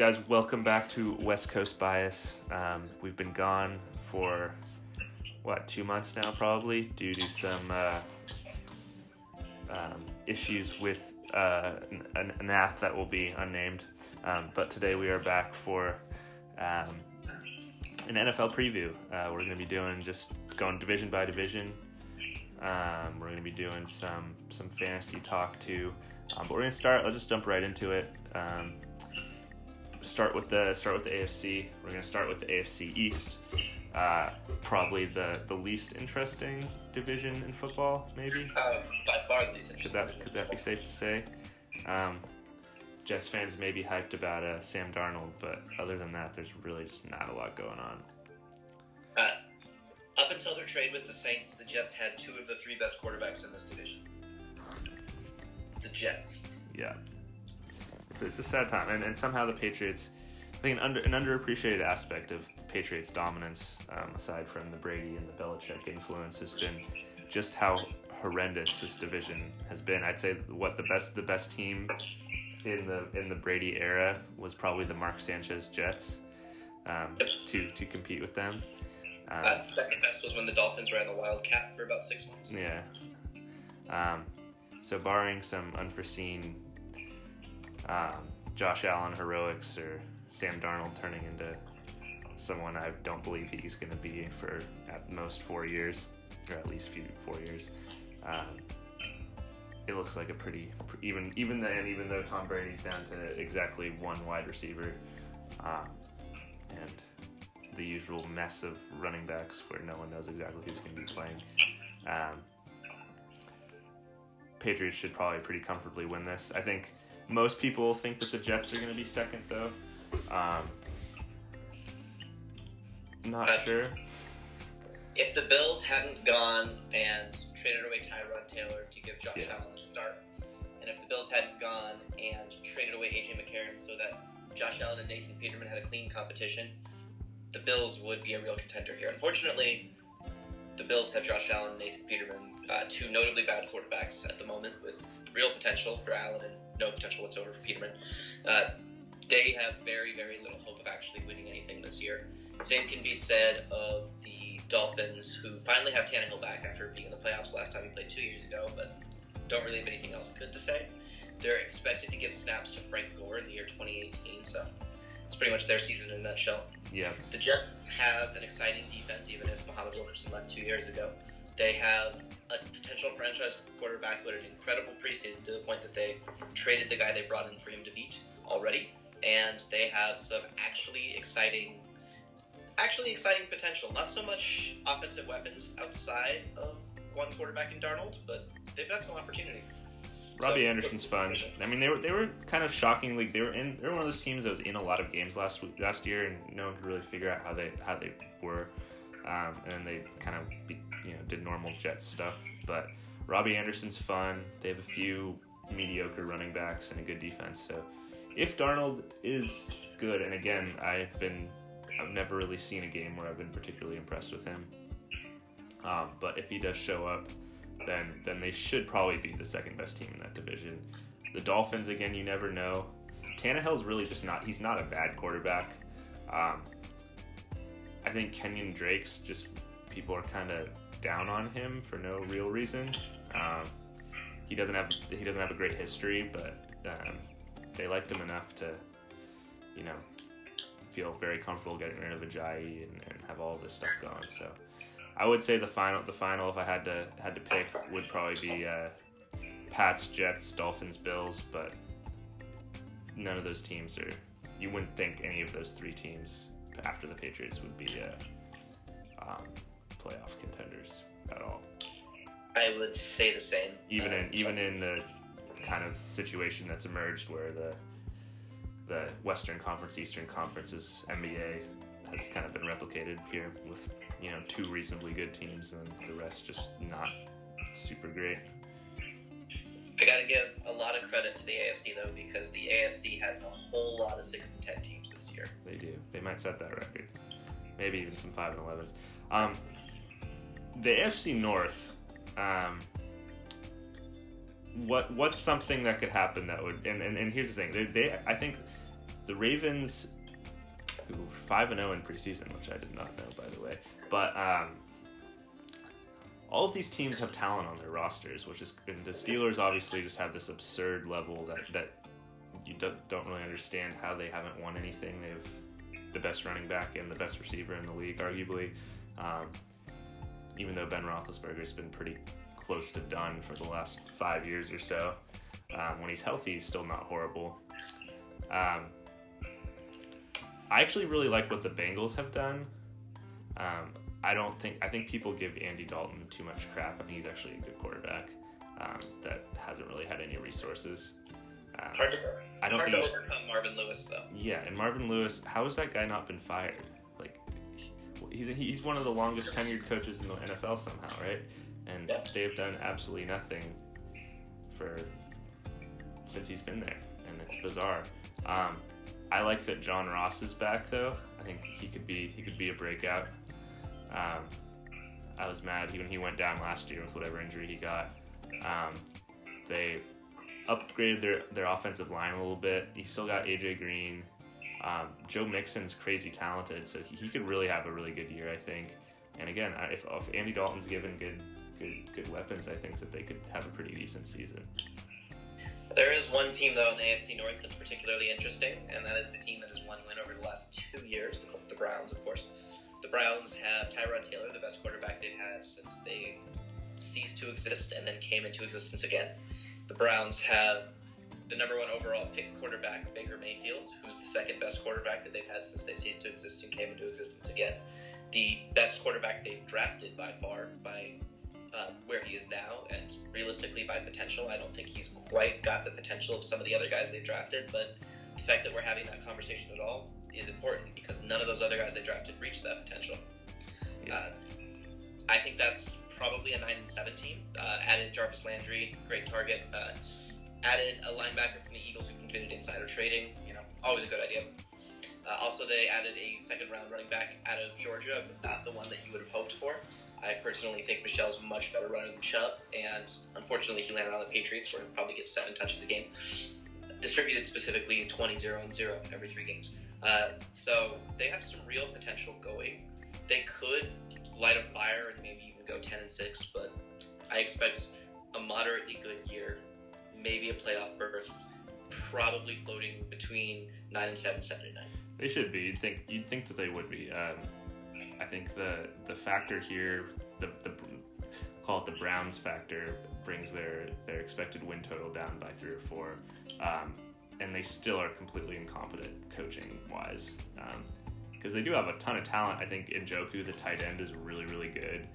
guys? Welcome back to West Coast Bias. Um, we've been gone for what two months now, probably due to some uh, um, issues with uh, an, an, app that will be unnamed. Um, but today we are back for um, an NFL preview. Uh, we're going to be doing just going division by division. Um, we're going to be doing some some fantasy talk too. Um, but we're going to start. I'll just jump right into it. Um, start with the start with the AFC. We're going to start with the AFC East. Uh, probably the, the least interesting division in football, maybe. Uh, by far the least interesting. Could that could that be safe to say? Um, Jets fans may be hyped about uh, Sam Darnold, but other than that, there's really just not a lot going on. Uh, up until their trade with the Saints, the Jets had two of the three best quarterbacks in this division. The Jets. Yeah it's, it's a sad time, and, and somehow the Patriots. I think an, under, an underappreciated aspect of the Patriots' dominance, um, aside from the Brady and the Belichick influence, has been just how horrendous this division has been. I'd say what the best the best team in the in the Brady era was probably the Mark Sanchez Jets um, to to compete with them. Um, uh, second best was when the Dolphins ran the Wildcat for about six months. Yeah. Um, so barring some unforeseen um, Josh Allen heroics or Sam Darnold turning into someone I don't believe he's going to be for at most four years, or at least few four years. Um, it looks like a pretty even even then even though Tom Brady's down to exactly one wide receiver, um, and the usual mess of running backs where no one knows exactly who's going to be playing. Um, Patriots should probably pretty comfortably win this. I think most people think that the Jets are going to be second, though. Um, not uh, sure. If the Bills hadn't gone and traded away Tyrod Taylor to give Josh yeah. Allen a start, and if the Bills hadn't gone and traded away AJ McCarron so that Josh Allen and Nathan Peterman had a clean competition, the Bills would be a real contender here. Unfortunately, the Bills have Josh Allen and Nathan Peterman, uh, two notably bad quarterbacks at the moment with real potential for Allen and no potential whatsoever for Peterman. Uh, they have very, very little hope of actually winning anything this year. Same can be said of the Dolphins, who finally have Tannehill back after being in the playoffs last time he played two years ago, but don't really have anything else good to say. They're expected to give snaps to Frank Gore in the year 2018, so it's pretty much their season in a nutshell. Yeah. The Jets have an exciting defense, even if Muhammad Wilkerson left two years ago. They have a potential franchise quarterback with an incredible preseason to the point that they traded the guy they brought in for him to beat already, and they have some actually exciting, actually exciting potential. Not so much offensive weapons outside of one quarterback in Darnold, but they've got some opportunity. Robbie so, Anderson's fun. I mean, they were they were kind of shockingly they were in they were one of those teams that was in a lot of games last last year, and no one could really figure out how they how they were. Um, and then they kind of you know did normal Jets stuff. But Robbie Anderson's fun. They have a few mediocre running backs and a good defense. So if Darnold is good, and again, I've been I've never really seen a game where I've been particularly impressed with him. Um, but if he does show up, then then they should probably be the second best team in that division. The Dolphins, again, you never know. Tannehill's really just not. He's not a bad quarterback. Um, I think Kenyan Drake's just people are kind of down on him for no real reason. Um, he doesn't have he doesn't have a great history, but um, they liked him enough to, you know, feel very comfortable getting rid of Ajayi and, and have all this stuff going. So, I would say the final the final if I had to had to pick would probably be uh, Pats, Jets, Dolphins, Bills, but none of those teams are. You wouldn't think any of those three teams after the Patriots would be uh, um, playoff contenders at all. I would say the same. Even in even in the kind of situation that's emerged where the the Western Conference, Eastern Conference's NBA has kind of been replicated here with you know two reasonably good teams and the rest just not super great. I gotta give a lot of credit to the AFC though because the AFC has a whole lot of six and ten teams this year. They do. They might set that record. Maybe even some five and elevens. Um, the AFC North. Um, what what's something that could happen that would and, and, and here's the thing they, they I think the Ravens, who five and zero in preseason, which I did not know by the way, but um, all of these teams have talent on their rosters, which is and the Steelers obviously just have this absurd level that that you don't, don't really understand how they haven't won anything. They have the best running back and the best receiver in the league, arguably. Um, even though Ben Roethlisberger's been pretty close to done for the last five years or so, um, when he's healthy, he's still not horrible. Um, I actually really like what the Bengals have done. Um, I don't think I think people give Andy Dalton too much crap. I think he's actually a good quarterback um, that hasn't really had any resources. Um, Hard to, I don't hard think. to overcome Marvin Lewis, though. Yeah, and Marvin Lewis, how has that guy not been fired? He's he's one of the longest tenured coaches in the NFL somehow, right? And Yeah. they've done absolutely nothing for since he's been there, and it's bizarre. Um, I like that John Ross is back though. I think he could be he could be a breakout. Um, I was mad when he went down last year with whatever injury he got. Um, they upgraded their, their offensive line a little bit. You still got AJ Green. Um, Joe Mixon's crazy talented, so he, could really have a really good year, I think. And again, if, if Andy Dalton's given good good good weapons, I think that they could have a pretty decent season. There is one team though in the AFC North that's particularly interesting, and that is the team that has won one win over the last two years. The Browns, of course. The Browns have Tyrod Taylor, the best quarterback they've had since they ceased to exist and then came into existence again. The Browns have the number one overall pick quarterback Baker Mayfield, who's the second best quarterback that they've had since they ceased to exist and came into existence again. The best quarterback they've drafted by far by um, where he is now, and realistically by potential, I don't think he's quite got the potential of some of the other guys they've drafted. But the fact that we're having that conversation at all is important because none of those other guys they drafted reached that potential. Yeah. Uh, I think that's probably a nine and seven team. Uh, added Jarvis Landry, great target. Uh, added a linebacker from the Eagles who get insider trading. You know, always a good idea. Uh, also, they added a second round running back out of Georgia, but not the one that you would have hoped for. I personally think Michel's much better runner than Chubb, and unfortunately, he landed on the Patriots, where he'll probably get seven touches a game, distributed specifically 20, 0, and 0 every three games. Uh, so they have some real potential going. They could light a fire and maybe even go 10 and 6, but I expect a moderately good year, maybe a playoff berth, probably floating between 9 and 7, 7 and 9. They should be. You'd think you'd think that they would be. Um, I think the the factor here, the the call it the Browns factor, brings their their expected win total down by three or four, um, and they still are completely incompetent coaching wise. Because they do have a ton of talent. I think Njoku, the tight end, is really really good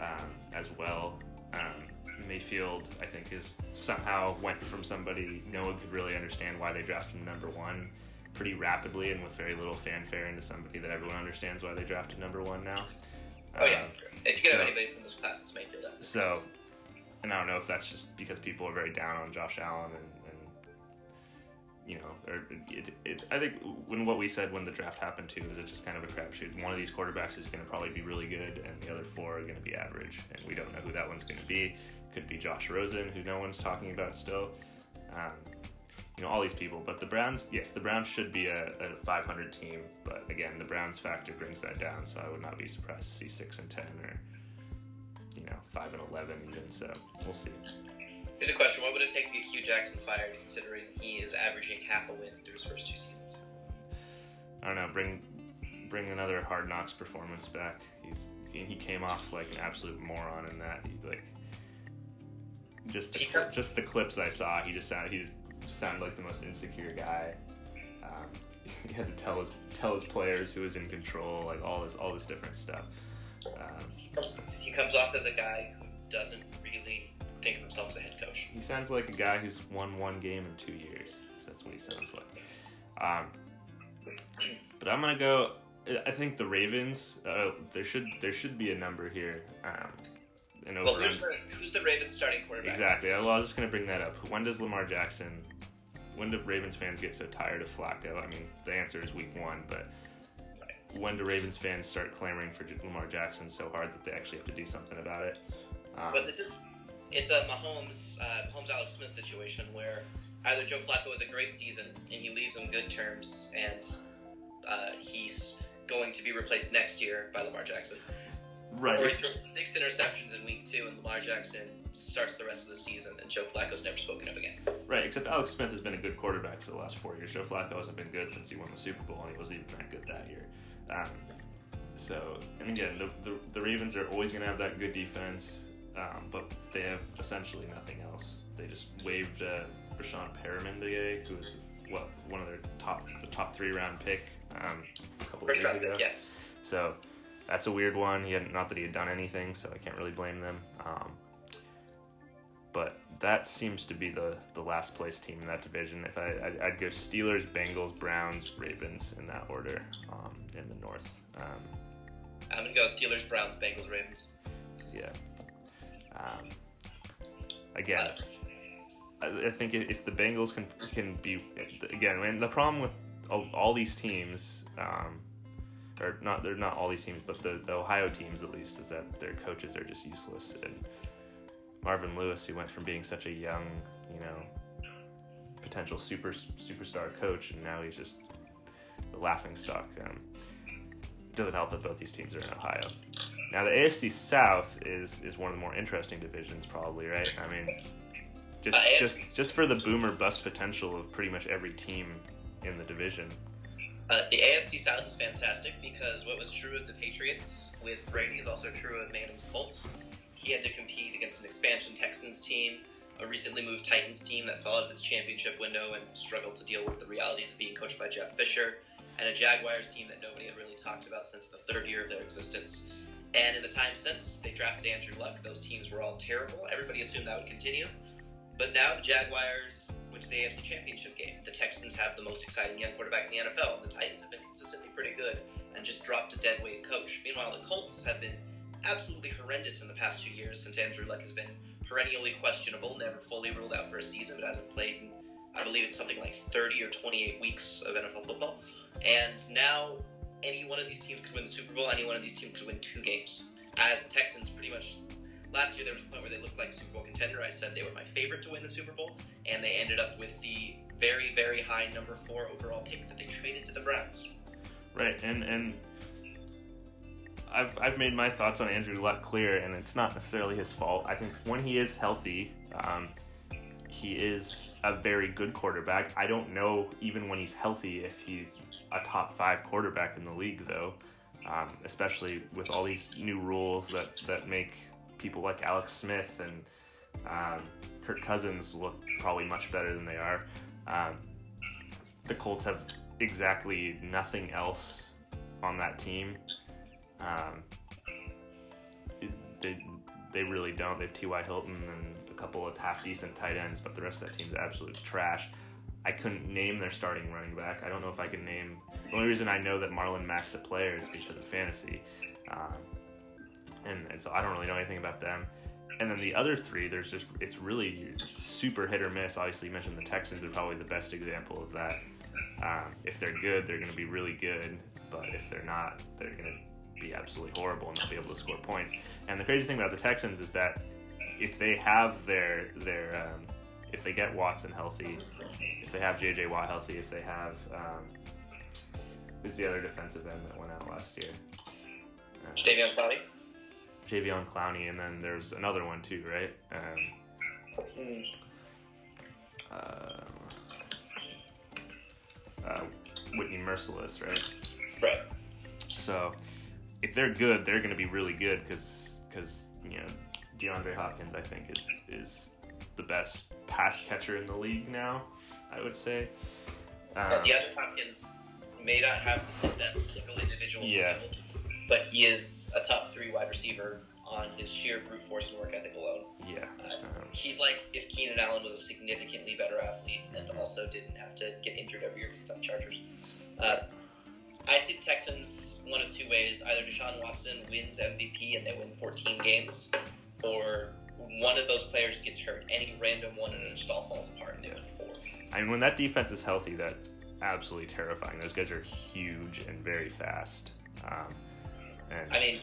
um, as well. Um, Mayfield, I think, is somehow went from somebody no one could really understand why they drafted number one pretty rapidly and with very little fanfare into somebody that everyone understands why they drafted number one now. Oh, yeah. Um, If you could have so- anybody from this class, it's Mayfield. so, and I don't know if that's just because people are very down on Josh Allen and, and you know, or it, it, I think when what we said when the draft happened too is it's just kind of a crapshoot. One of these quarterbacks is going to probably be really good, and the other four are going to be average, and we don't know who that one's going to be. Could be Josh Rosen, who no one's talking about still. Um, you know all these people, but the Browns, yes, the Browns should be a, a 500 team, but again, the Browns factor brings that down, so I would not be surprised to see six and ten or you know five and 11 even. So we'll see. Here's a question: What would it take to get Hue Jackson fired, considering he is averaging half a win through his first two seasons? I don't know, bring bring another Hard Knocks performance back. He's he, he came off like an absolute moron in that. He like just the, just the clips I saw, he just sounded he just sounded like the most insecure guy. Um, he had to tell his tell his players who was in control, like all this all this different stuff. Um, He comes off as a guy who doesn't really think of himself as a head coach. he sounds like a guy who's won one game in two years. So that's what he sounds like. Um, but I'm gonna go. I think the Ravens. Uh, there should there should be a number here. Um, an over. who's the, who's the Ravens starting quarterback? Exactly. Well, I was just gonna bring that up. When does Lamar Jackson? When do Ravens fans get so tired of Flacco? I mean, the answer is week one, but when do Ravens fans start clamoring for Lamar Jackson so hard that they actually have to do something about it? Um, But this is it's a Mahomes uh, Mahomes Alex Smith situation where either Joe Flacco has a great season and he leaves on good terms, and uh, he's going to be replaced next year by Lamar Jackson. Right. Or he throws six interceptions in week two, and Lamar Jackson starts the rest of the season, and Joe Flacco's never spoken of again. Right, except Alex Smith has been a good quarterback for the last four years. Joe Flacco hasn't been good since he won the Super Bowl, and he wasn't even that good that year. Um, so, and again, the, the, the Ravens are always going to have that good defense, um, but they have essentially nothing else. They just waived uh, Breshad Perriman today, who was what one of their top the top three round pick um, a couple of years ago. Yeah. So that's a weird one. He had not that he had done anything, so I can't really blame them. Um, but that seems to be the, the last place team in that division. If I I'd, I'd go Steelers, Bengals, Browns, Ravens in that order um, in the North. Um, I'm gonna go Steelers, Browns, Bengals, Ravens. yeah. Um, again, I, I think if, if the Bengals can can be again, when the problem with all, all these teams, um, or not, they're not all these teams, but the, the Ohio teams at least, is that their coaches are just useless. And Marvin Lewis, who went from being such a young, you know, potential super superstar coach, and now he's just the laughing stock. Um, doesn't help that both these teams are in Ohio. Now the AFC South is is one of the more interesting divisions, probably, right? I mean, just Uh, just just for the boomer bust potential of pretty much every team in the division. Uh, the AFC South is fantastic because what was true of the Patriots with Brady is also true of Manning's Colts. He had to compete against an expansion Texans team, a recently moved Titans team that fell out of its championship window and struggled to deal with the realities of being coached by Jeff Fisher, and a Jaguars team that nobody had really talked about since the third year of their existence. And in the time since they drafted Andrew Luck, those teams were all terrible. Everybody assumed that would continue. But now the Jaguars to the AFC Championship game. The Texans have the most exciting young quarterback in the NFL. The Titans have been consistently pretty good and just dropped a dead weight coach. Meanwhile, the Colts have been absolutely horrendous in the past two years since Andrew Luck has been perennially questionable, never fully ruled out for a season, but hasn't played in, I believe it's something like 30 or 28 weeks of NFL football. And now any one of these teams could win the Super Bowl, any one of these teams could win two games. As the Texans pretty much last year there was a point where they looked like Super Bowl contender. I said they were my favorite to win the Super Bowl, and they ended up with the very, very high number four overall pick that they traded to the Browns. Right, and and I've I've made my thoughts on Andrew Luck clear, and it's not necessarily his fault. I think when he is healthy, um, he is a very good quarterback. I don't know even when he's healthy if he's a top five quarterback in the league, though. Um, especially with all these new rules that that make people like Alex Smith and um, Kirk Cousins look probably much better than they are. Um, the Colts have exactly nothing else on that team. Um, it, they they really don't. They have T.Y. Hilton and a couple of half decent tight ends, but the rest of that team's absolute trash. I couldn't name their starting running back. I don't know if I can name. The only reason I know that Marlon Mack's a player is because of fantasy, um, and, and so I don't really know anything about them. And then the other three, there's just it's really super hit or miss. Obviously, you mentioned the Texans are probably the best example of that. Um, if they're good, they're going to be really good, but if they're not, they're going to be absolutely horrible and not be able to score points. And the crazy thing about the Texans is that if they have their their um, if they get Watson healthy, if they have JJ Watt healthy, if they have um, who's the other defensive end that went out last year? Uh, Davion. Javion Clowney, and then there's another one too, right? Um, uh, uh, Whitney Mercilus, right? Right. So if they're good, they're going to be really good because because you know DeAndre Hopkins, I think is is the best pass catcher in the league now. I would say. Um, Uh, DeAndre Hopkins may not have the best single individual Yeah. But he is a top three wide receiver on his sheer brute force and work ethic alone. yeah. Um, He's like if Keenan Allen was a significantly better athlete and also didn't have to get injured every year because he's on Chargers. Uh, I see the Texans one of two ways: either Deshaun Watson wins MVP and they win 14 games, or one of those players gets hurt. Any random one and it just all falls apart and they win four. I mean, when that defense is healthy, that's absolutely terrifying. Those guys are huge and very fast. Um, I mean,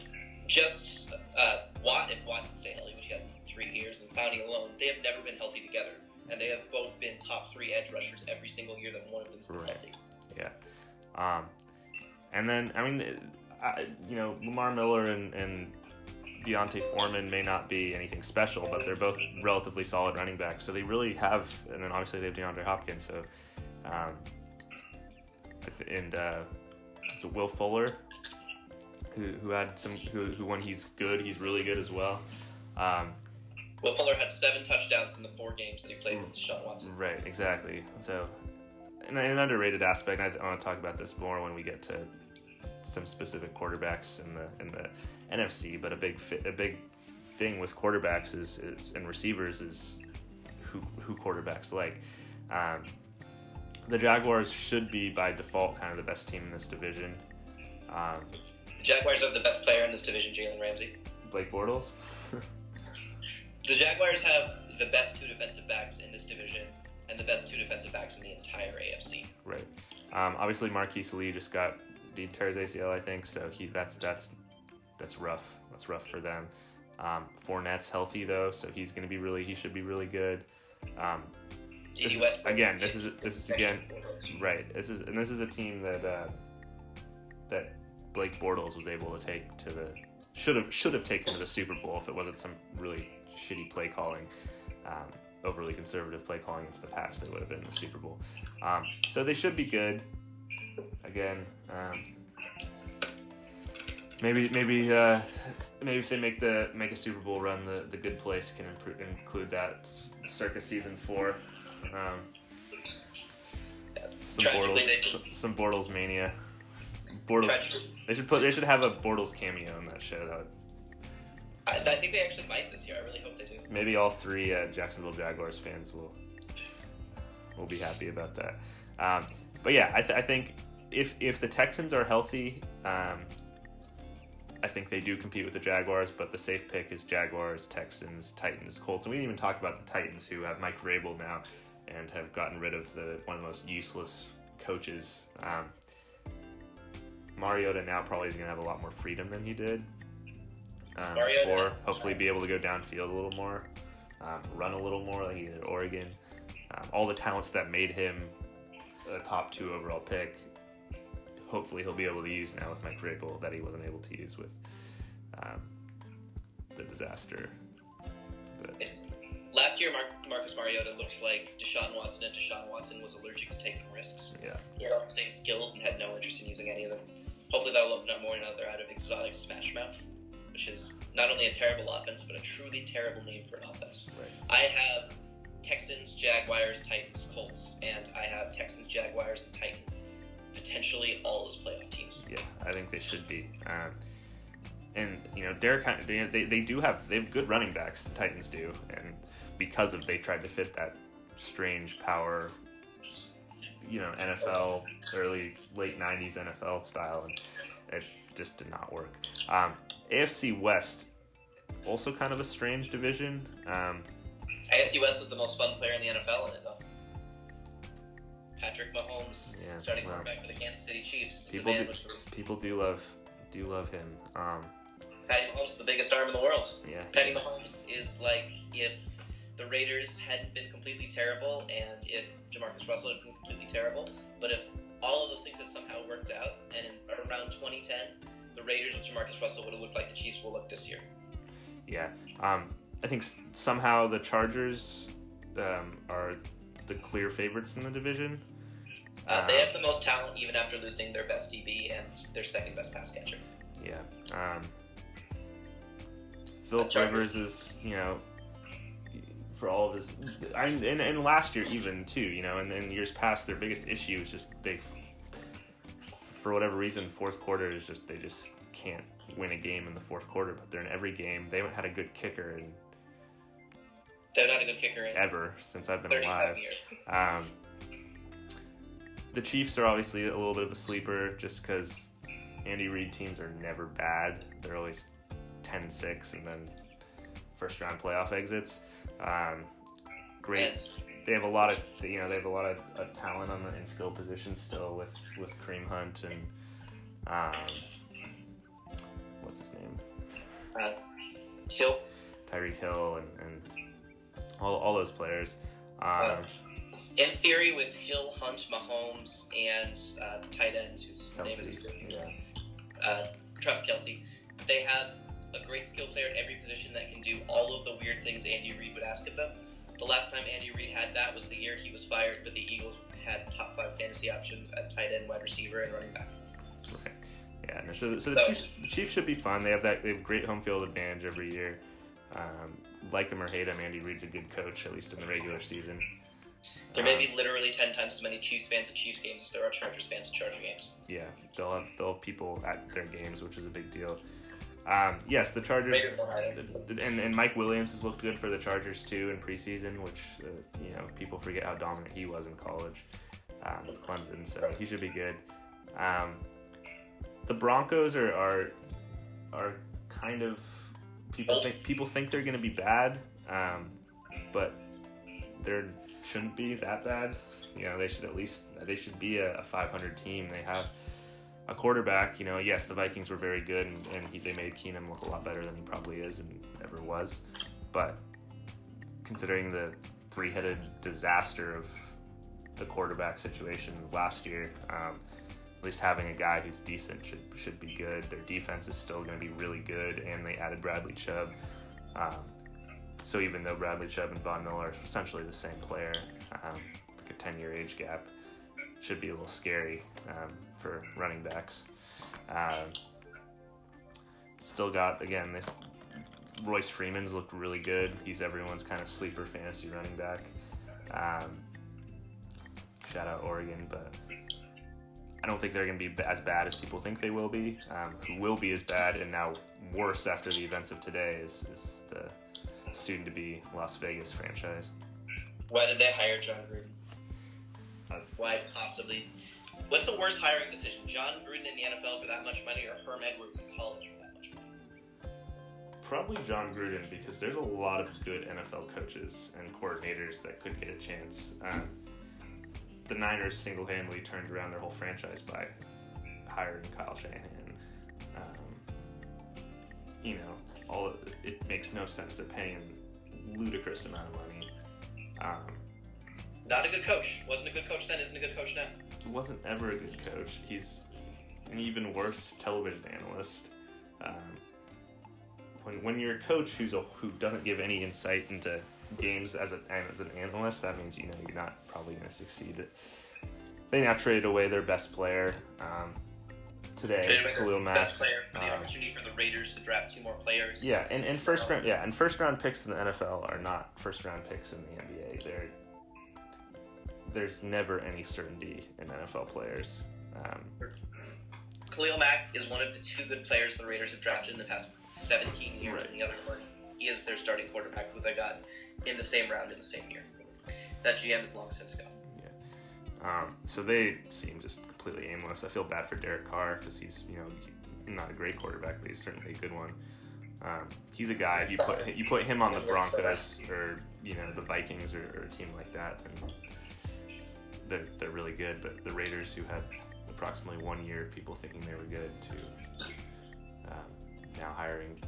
just uh, Watt, and Watt can stay healthy, which he has three years, and Clowney alone, they have never been healthy together. and they have both been top three edge rushers every single year that one of them's been Right. healthy. Yeah. Um, and then I mean, I, you know, Lamar Miller and, and D'Onta Foreman may not be anything special, but they're both relatively solid running backs. So they really have, and then obviously they have DeAndre Hopkins. So, um, and uh, so Will Fuller, who who had some, who, who when he's good, he's really good as well. Um, Will Fuller had seven touchdowns in the four games that he played with Deshaun Watson. Right, exactly. So, an, an underrated aspect. And I, I want to talk about this more when we get to some specific quarterbacks in the in the NFC. But a big a big thing with quarterbacks is, is and receivers is who who quarterbacks like. Um, the Jaguars should be by default kind of the best team in this division. Um, Jaguars have the best player in this division, Jalen Ramsey. Blake Bortles. The Jaguars have the best two defensive backs in this division and the best two defensive backs in the entire AFC. Right. Um, obviously, Marquise Lee just got did tear his ACL, I think. So he that's that's that's rough. That's rough for them. Um, Fournette's healthy though, so he's going to be really. He should be really good. Um, This is- again, this is- this is again- Right. right. This is and this is a team that uh, that Blake Bortles was able to take to the should have should have taken to the Super Bowl if it wasn't some really shitty play calling. Um, overly conservative play calling into the past, they would have been in the Super Bowl. Um, so they should be good. Again, um, maybe maybe uh, maybe if they make the make a Super Bowl run, the, the good place can impro- include that circus season four. Um, some Bortles, some Bortles mania. Bortles. They should put. They should have a Bortles cameo in that show. That would, I, I think they actually might this year. I really hope they do. maybe all three uh, Jacksonville Jaguars fans will will be happy about that. Um, but yeah, I, th- I think if if the Texans are healthy, um, I think they do compete with the Jaguars. But the safe pick is Jaguars, Texans, Titans, Colts, and we didn't even talk about the Titans, who have Mike Vrabel now and have gotten rid of the one of the most useless coaches. Um, Mariota now probably is going to have a lot more freedom than he did. Um, Mariota- or hopefully be able to go downfield a little more, um, run a little more like he did at Oregon. Um, all the talents that made him a top two overall pick, hopefully he'll be able to use now with Mike Vrabel that he wasn't able to use with um, the disaster. But, last year. Mar- Marcus Mariota looked like Deshaun Watson, and Deshaun Watson was allergic to taking risks. yeah, He had all the same skills and had no interest in using any of them. Hopefully, that'll open up more than another out of exotic Smash Mouth, which is not only a terrible offense but a truly terrible name for an offense. right. I have Texans, Jaguars, Titans, Colts, and I have Texans, Jaguars, and Titans potentially all as playoff teams. Yeah, I think they should be. Um, and you know, Derek, they they do have they have good running backs. The Titans do, and because of they tried to fit that strange power, you know, NFL early late '90s NFL style, and it just did not work. Um, AFC West, also kind of a strange division. Um, AFC West is the most fun player in the NFL in it, though. Patrick Mahomes, Yeah, starting well, quarterback for the Kansas City Chiefs. People do, people do love do love him. Um, Patty Mahomes is the biggest arm in the world. yeah, Patty Mahomes is like if the Raiders hadn't been completely terrible and if Jamarcus Russell had been completely terrible, but if all of those things had somehow worked out and around 2010, the Raiders with Jamarcus Russell would have looked like the Chiefs will look this year. Yeah, um, I think s- somehow the Chargers um, are the clear favorites in the division. Uh, they Um, have the most talent even after losing their best DB and their second best pass catcher. Yeah. Um, Philip Rivers is, you know, for all of his, I mean, and, and last year even too, you know, and then years past, their biggest issue is just they, for whatever reason, fourth quarter is just they just can't win a game in the fourth quarter, but they're in every game. They haven't had a good kicker in They're not a good kicker ever since I've been alive. Um, the Chiefs are obviously a little bit of a sleeper just because Andy Reid teams are never bad. They're always 10 6 and then first round playoff exits. Um, great. And They have a lot of you know they have a lot of, of talent on the in skill positions still with with Kareem Hunt and um, what's his name uh, Hill, Tyreek Hill and, and all, all those players. Um, in theory, with Hill, Hunt, Mahomes, and uh, the tight end whose name is Kelce, yeah. uh, Travis Kelce, they have a great skill player at every position that can do all of the weird things Andy Reid would ask of them. The last time Andy Reid had that was the year he was fired, but the Eagles had top five fantasy options at tight end, wide receiver, and running back. Right. Yeah. So, so the Chiefs, the Chiefs should be fun. They have that. They have great home field advantage every year. Um, like him or hate him, Andy Reid's a good coach, at least in the regular season. There may be literally ten times as many Chiefs fans at Chiefs games as there are Chargers fans at Charger games. Yeah, they'll have they'll have people at their games, which is a big deal. Um, yes, the Chargers Maybe more higher. and, and Mike Williams has looked good for the Chargers too in preseason, which uh, you know people forget how dominant he was in college um, with Clemson, so he should be good. Um, the Broncos are, are are kind of people think people think they're going to be bad, um, but they shouldn't be that bad. You know, they should at least they should be a, a 500 team. They have a quarterback. You know, yes, the Vikings were very good, and, and he, they made Keenum look a lot better than he probably is and ever was. But considering the three-headed disaster of the quarterback situation last year, um, at least having a guy who's decent should should be good. Their defense is still going to be really good, and they added Bradley Chubb. Um, so even though Bradley Chubb and Von Miller are essentially the same player, um, like a 10-year age gap, should be a little scary um, for running backs. Um, still got again this Royce Freeman's looked really good. He's everyone's kind of sleeper fantasy running back. Um, shout out Oregon, but I don't think they're going to be as bad as people think they will be. Um, who will be as bad and now worse after the events of today is, is the soon to be Las Vegas franchise. Why did they hire Jon Gruden? Uh, Why possibly? What's the worst hiring decision? Jon Gruden in the NFL for that much money, or Herm Edwards in college for that much money? Probably Jon Gruden because there's a lot of good NFL coaches and coordinators that could get a chance. Um, the Niners single-handedly turned around their whole franchise by hiring Kyle Shanahan. Um, you know, all it makes no sense. to pay a ludicrous amount of money. Um, Not a good coach. Wasn't a good coach then. Isn't a good coach now. He wasn't ever a good coach. He's an even worse television analyst. Um, when, when you're a coach who's a, who doesn't give any insight into games as, a, as an analyst, that means you know you're not probably going to succeed. They now traded away their best player um, today, Traded away their Khalil Mack. Best player for the Um, opportunity for the Raiders to draft two more players. Yeah, and, and first round yeah, and first round picks in the NFL are not first round picks in the NBA. They're there's never any certainty in NFL players. Um, Khalil Mack is one of the two good players the Raiders have drafted in the past 17 years. Right. And the other one, he is their starting quarterback, who they got in the same round in the same year. That GM is long since gone. Um, so they seem just completely aimless. I feel bad for Derek Carr because he's, you know, not a great quarterback, but he's certainly a good one. Um, he's a guy. If you put you put him on the Broncos or you know the Vikings or, or a team like that, then they're they're really good. But the Raiders, who had approximately one year of people thinking they were good, to um, now hiring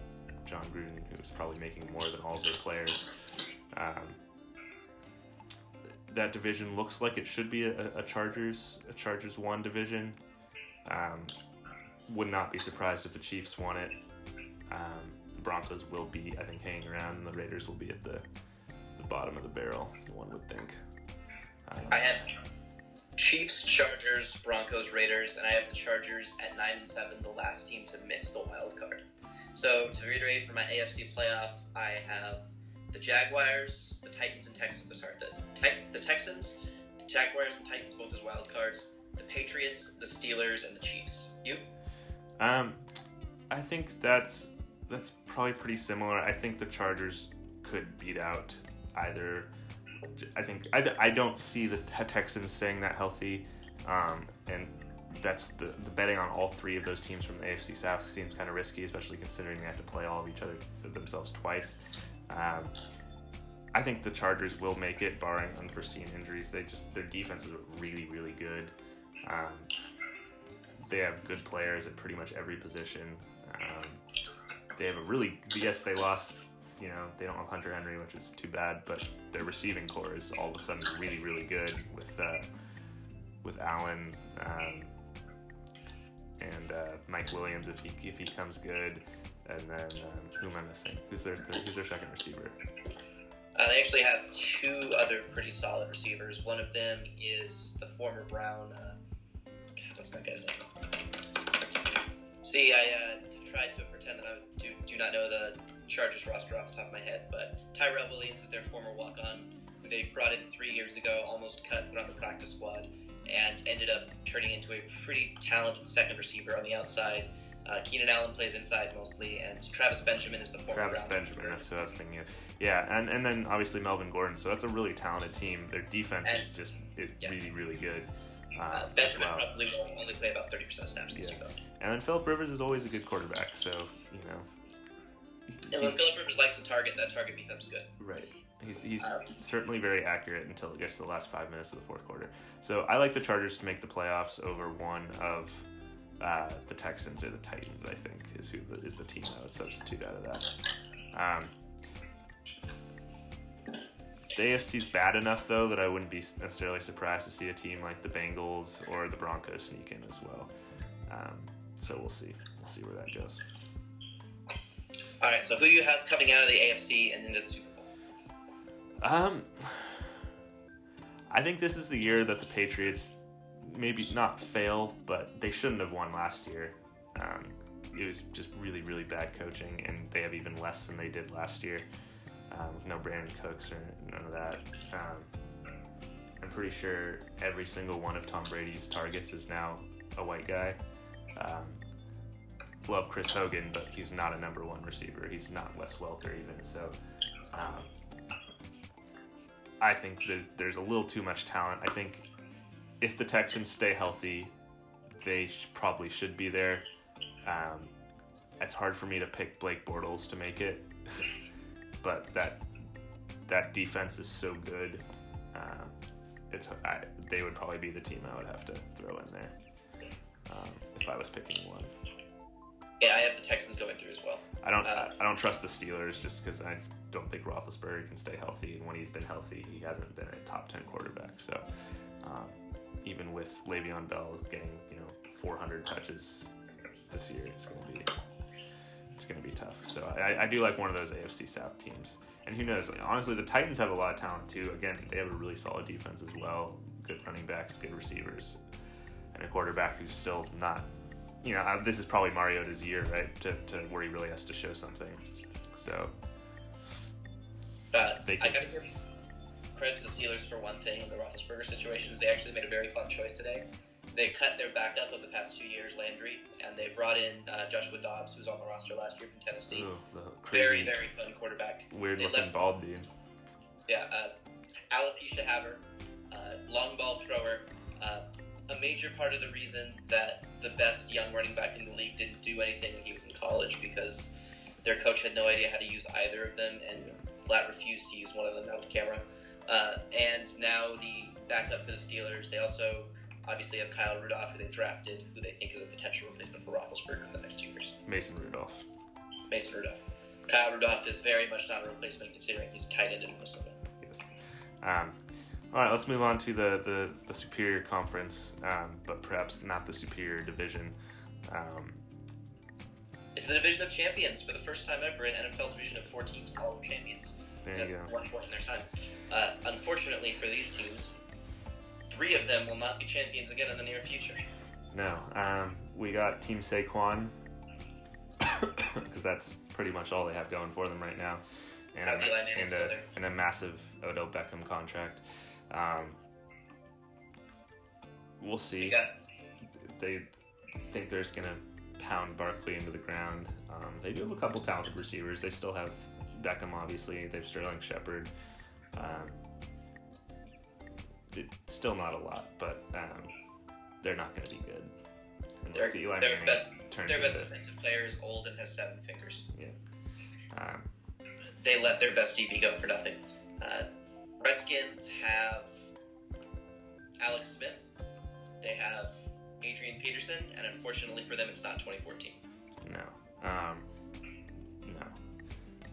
Jon Gruden, who's probably making more than all of their players. Um, that division looks like it should be a, a Chargers a Chargers one division. Um, would not be surprised if the Chiefs won it. Um, the Broncos will be, I think, hanging around, and the Raiders will be at the the bottom of the barrel. One would think. I have Chiefs, Chargers, Broncos, Raiders, and I have the Chargers at nine and seven, the last team to miss the wild card. So to reiterate, for my AFC playoff, I have the Jaguars, the Titans, and Texans. Sorry, the Tex- the Texans, the Jaguars, and Titans both as wild cards. The Patriots, the Steelers, and the Chiefs. You? Um, I think that's that's probably pretty similar. I think the Chargers could beat out either. I think I, I don't see the Texans staying that healthy, um, and that's the, the betting on all three of those teams from the AFC South seems kind of risky, especially considering they have to play all of each other themselves twice. Um, I think the Chargers will make it, barring unforeseen injuries. They just their defense is really really good. Um, they have good players at pretty much every position. Um, they have a really yes they lost you know they don't have Hunter Henry, which is too bad. But their receiving core is all of a sudden really really good with uh, with Allen um, and uh, Mike Williams if he if he comes good, and then um, who am I missing? Who's their who's their second receiver? Uh, they actually have two other pretty solid receivers. One of them is the former Brown. Uh, what's that guy's name? See, I uh, tried to pretend that I do, do not know the Chargers roster off the top of my head, but Tyrell Williams is their former walk on, who they brought in three years ago, almost cut, put on the practice squad, and ended up turning into a pretty talented second receiver on the outside. Uh, Keenan Allen plays inside mostly, and Travis Benjamin is the former Travis Benjamin, that's who I was thinking of. Yeah, and, and then obviously Melvin Gordon. So that's a really talented team. Their defense And- is just is yeah. really really good. Uh, Uh, Benjamin well. probably will only play about 30% of snaps this Yeah. year, though. And then Philip Rivers is always a good quarterback. So you know, And when Philip Rivers likes a target, that target becomes good. Right. He's, he's Um, certainly very accurate until it gets to the last five minutes of the fourth quarter. So I like the Chargers to make the playoffs over one of uh, the Texans or the Titans. I think is who the, is the team I would substitute out of that. Um, the AFC's bad enough though that I wouldn't be necessarily surprised to see a team like the Bengals or the Broncos sneak in as well. Um, so we'll see. We'll see where that goes. All right, so who do you have coming out of the AFC and into the Super Bowl? Um, I think this is the year that the Patriots maybe not fail, but they shouldn't have won last year. Um, it was just really, really bad coaching, and they have even less than they did last year. Um, no Brandin Cooks or none of that. Um, I'm pretty sure every single one of Tom Brady's targets is now a white guy. Um, love Chris Hogan, but he's not a number one receiver. He's not Wes Welker even. So um, I think that there's a little too much talent. I think if the Texans stay healthy, they sh- probably should be there. Um, it's hard for me to pick Blake Bortles to make it, but that that defense is so good. Um, it's I, they would probably be the team I would have to throw in there um, if I was picking one. Yeah, I have the Texans going through as well. I don't. Uh, I don't trust the Steelers just because I don't think Roethlisberger can stay healthy. And when he's been healthy, he hasn't been a top ten quarterback. So um, even with Le'Veon Bell getting you know 400 touches this year, it's going to be it's going to be tough. So I, I do like one of those AFC South teams. And who knows? Like, honestly, the Titans have a lot of talent too. Again, they have a really solid defense as well. Good running backs, good receivers, and a quarterback who's still not. You know, uh, this is probably Mariota's year, right? To, to where he really has to show something. So Uh, They I gotta give credit to the Steelers for one thing in the Roethlisberger situations. They actually made a very fun choice today. They cut their backup of the past two years, Landry, and they brought in uh, Joshua Dobbs, who was on the roster last year from Tennessee. ooh, Very, crazy, very fun quarterback. weird they looking left- bald dude. Yeah, uh, alopecia haver, uh, long ball thrower. A major part of the reason that the best young running back in the league didn't do anything when he was in college because their coach had no idea how to use either of them and flat refused to use one of them out of camera. Uh, and now the backup for the Steelers, they also obviously have Kyle Rudolph, who they drafted, who they think is a potential replacement for Roethlisberger for the next two years. Mason Rudolph. Mason Rudolph. Kyle Rudolph is very much not a replacement considering he's a tight end in Minnesota. Yes. Um, all right, let's move on to the, the, the superior conference, um, but perhaps not the superior division. Um, It's the division of champions for the first time ever. An NFL division of four teams, all champions there you go. one point in their time. Uh, unfortunately for these teams, three of them will not be champions again in the near future. No, um, we got Team Saquon because that's pretty much all they have going for them right now, and, a, and, a, and a massive Odell Beckham contract. Um, we'll see. Got They think they're just gonna pound Barkley into the ground. Um, they do have a couple talented receivers. They still have Beckham, obviously. They have Sterling Shepard. Um, it's still not a lot, but um, they're not going to be good. Unless Their- Eli their best- turns their best into defensive player is old and has seven fingers. um, They let their best DB go for nothing. Uh, Redskins have Alex Smith. They have Adrian Peterson, and unfortunately for them, it's not 2014. no, um, no.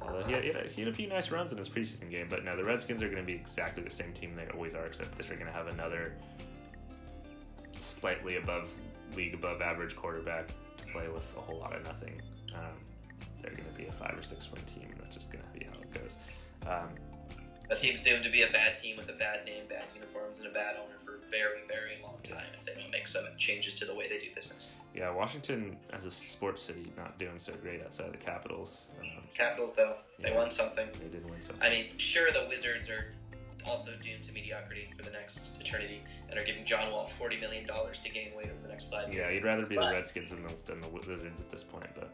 Although he had, he, had a, few nice runs in his preseason game, but no, the Redskins are going to be exactly the same team they always are, except that they're going to have another slightly above league above average quarterback to play with a whole lot of nothing. Um, they're going to be a five or six win team. That's just going to be how it goes. Um, a team's doomed to be a bad team with a bad name, bad uniforms, and a bad owner for a very, very long time if they don't make some changes to the way they do business. Yeah, Washington as a sports city not doing so great outside of the Capitals. Um, Capitals, though, they won something. They did win something. I mean, sure, the Wizards are also doomed to mediocrity for the next eternity and are giving John Wall $40 million to gain weight over the next five years. yeah, you'd rather be But- the Redskins than the, than the Wizards at this point, but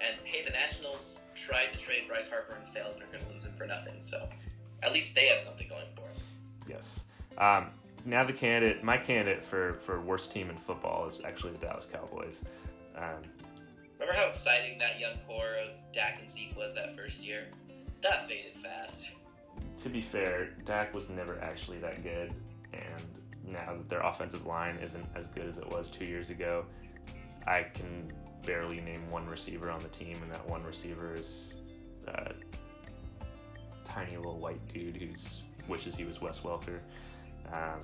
And hey, the Nationals tried to trade Bryce Harper and failed and are going to lose him for nothing. So at least they have something going for them. yes. Um, now the candidate, my candidate for, for worst team in football is actually the Dallas Cowboys. Um, Remember how exciting that young core of Dak and Zeke was that first year? That faded fast. to be fair, Dak was never actually that good, and now that their offensive line isn't as good as it was two years ago, I can barely name one receiver on the team, and that one receiver is that tiny little white dude who wishes he was Wes Welker. Um,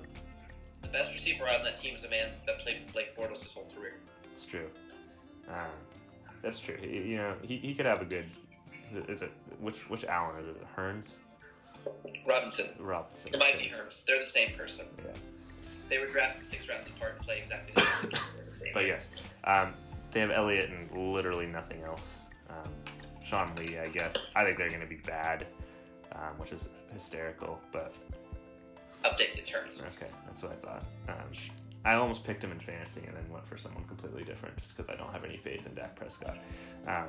The best receiver on that team is a man that played with Blake Bortles his whole career. it's true. Um, that's true. He, you know, he, he could have a good. Is it which which Allen is it? Hurns, Robinson. Robinson. It might be Hurns. They're the same person. Yeah. They were drafted six rounds apart and play exactly the same. The. But yes, um, they have Elliott and literally nothing else. Um, Sean Lee, I guess. I think they're going to be bad, um, which is hysterical. But Update, it's Hurns. okay, that's what I thought. Um, I almost picked him in fantasy and then went for someone completely different just because I don't have any faith in Dak Prescott. Um,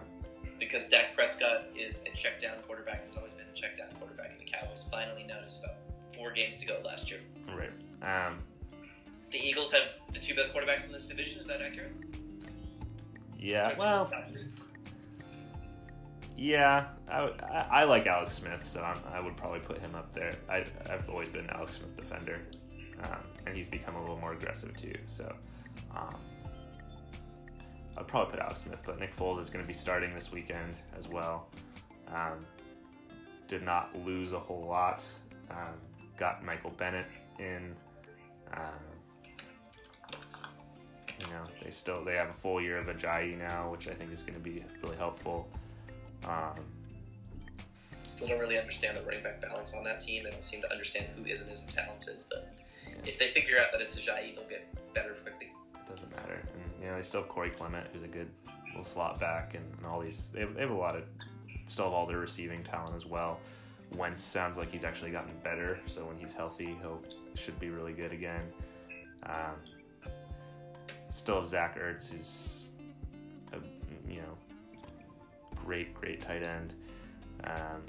Because Dak Prescott is a check down quarterback, has always been a check down quarterback, and the Cowboys finally noticed about four games to go last year. right. Um, The Eagles have the two best quarterbacks in this division, is that accurate? yeah. Well, yeah. I, would- I, I like Alex Smith, so I'm, I would probably put him up there. I, I've always been an Alex Smith defender, um, and he's become a little more aggressive too. So um, I'd probably put Alex Smith, but Nick Foles is going to be starting this weekend as well. Um, did not lose a whole lot. Um, got Michael Bennett in. Um, you know, they still they have a full year of Ajayi now, which I think is going to be really helpful. Um, Still don't really understand the running back balance on that team. They don't seem to understand who is and isn't talented. But if they figure out that it's Ajayi, they'll get better quickly. doesn't matter. And you know, they still have Corey Clement, who's a good little slot back, and, and all these. They have, they have a lot of still have all their receiving talent as well. Wentz sounds like he's actually gotten better, so when he's healthy, he'll should be really good again. Um, still have Zach Ertz, who's a you know great great tight end. Um,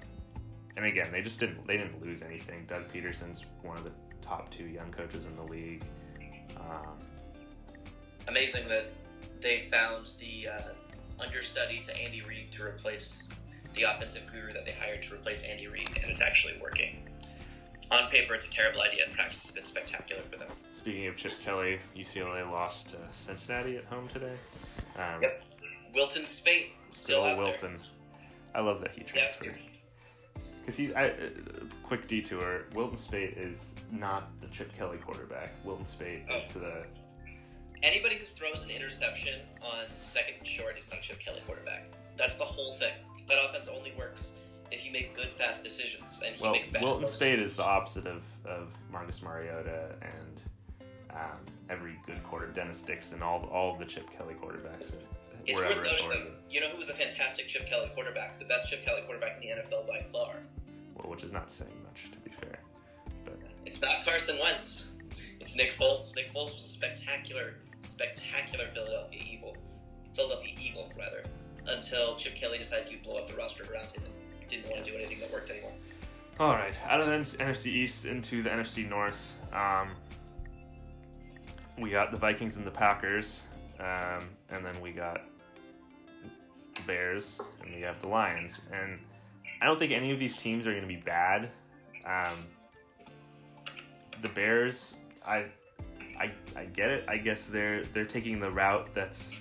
and again, they just didn't they didn't lose anything. Doug Pederson's one of the top two young coaches in the league. Um, Amazing that they found the uh, understudy to Andy Reid to replace the offensive guru that they hired to replace Andy Reid, and it's actually working. On paper, it's a terrible idea. In practice, it's been spectacular for them. Speaking of Chip Kelly, UCLA lost to Cincinnati at home today. Um, Yep. Wilton Speight still out Wilton. I love that he transferred. Because he's I, uh, quick detour. Wilton Speight is not the Chip Kelly quarterback. Wilton Speight is the. Anybody who throws an interception on second and short is not Chip Kelly quarterback. That's the whole thing. That offense only works if you make good, fast decisions, and he well. makes bad Wilton Speight is the opposite of, of Marcus Mariota and um, every good quarter. Dennis Dixon, all all of the Chip Kelly quarterbacks. It's worth noting, though, you know who was a fantastic Chip Kelly quarterback? The best Chip Kelly quarterback in the NFL by far. Well, which is not saying much to be fair. But It's not Carson Wentz. It's Nick Foles. Nick Foles was a spectacular, spectacular Philadelphia Eagle. Philadelphia Eagle, rather. Until Chip Kelly decided to blow up the roster around him and didn't want to do anything that worked anymore. All right, out of the NFC East into the NFC North, um, we got the Vikings and the Packers, um, and then we got the Bears, and we have the Lions. And I don't think any of these teams are going to be bad. Um, the Bears, I, I, I get it. I guess they're they're taking the route that's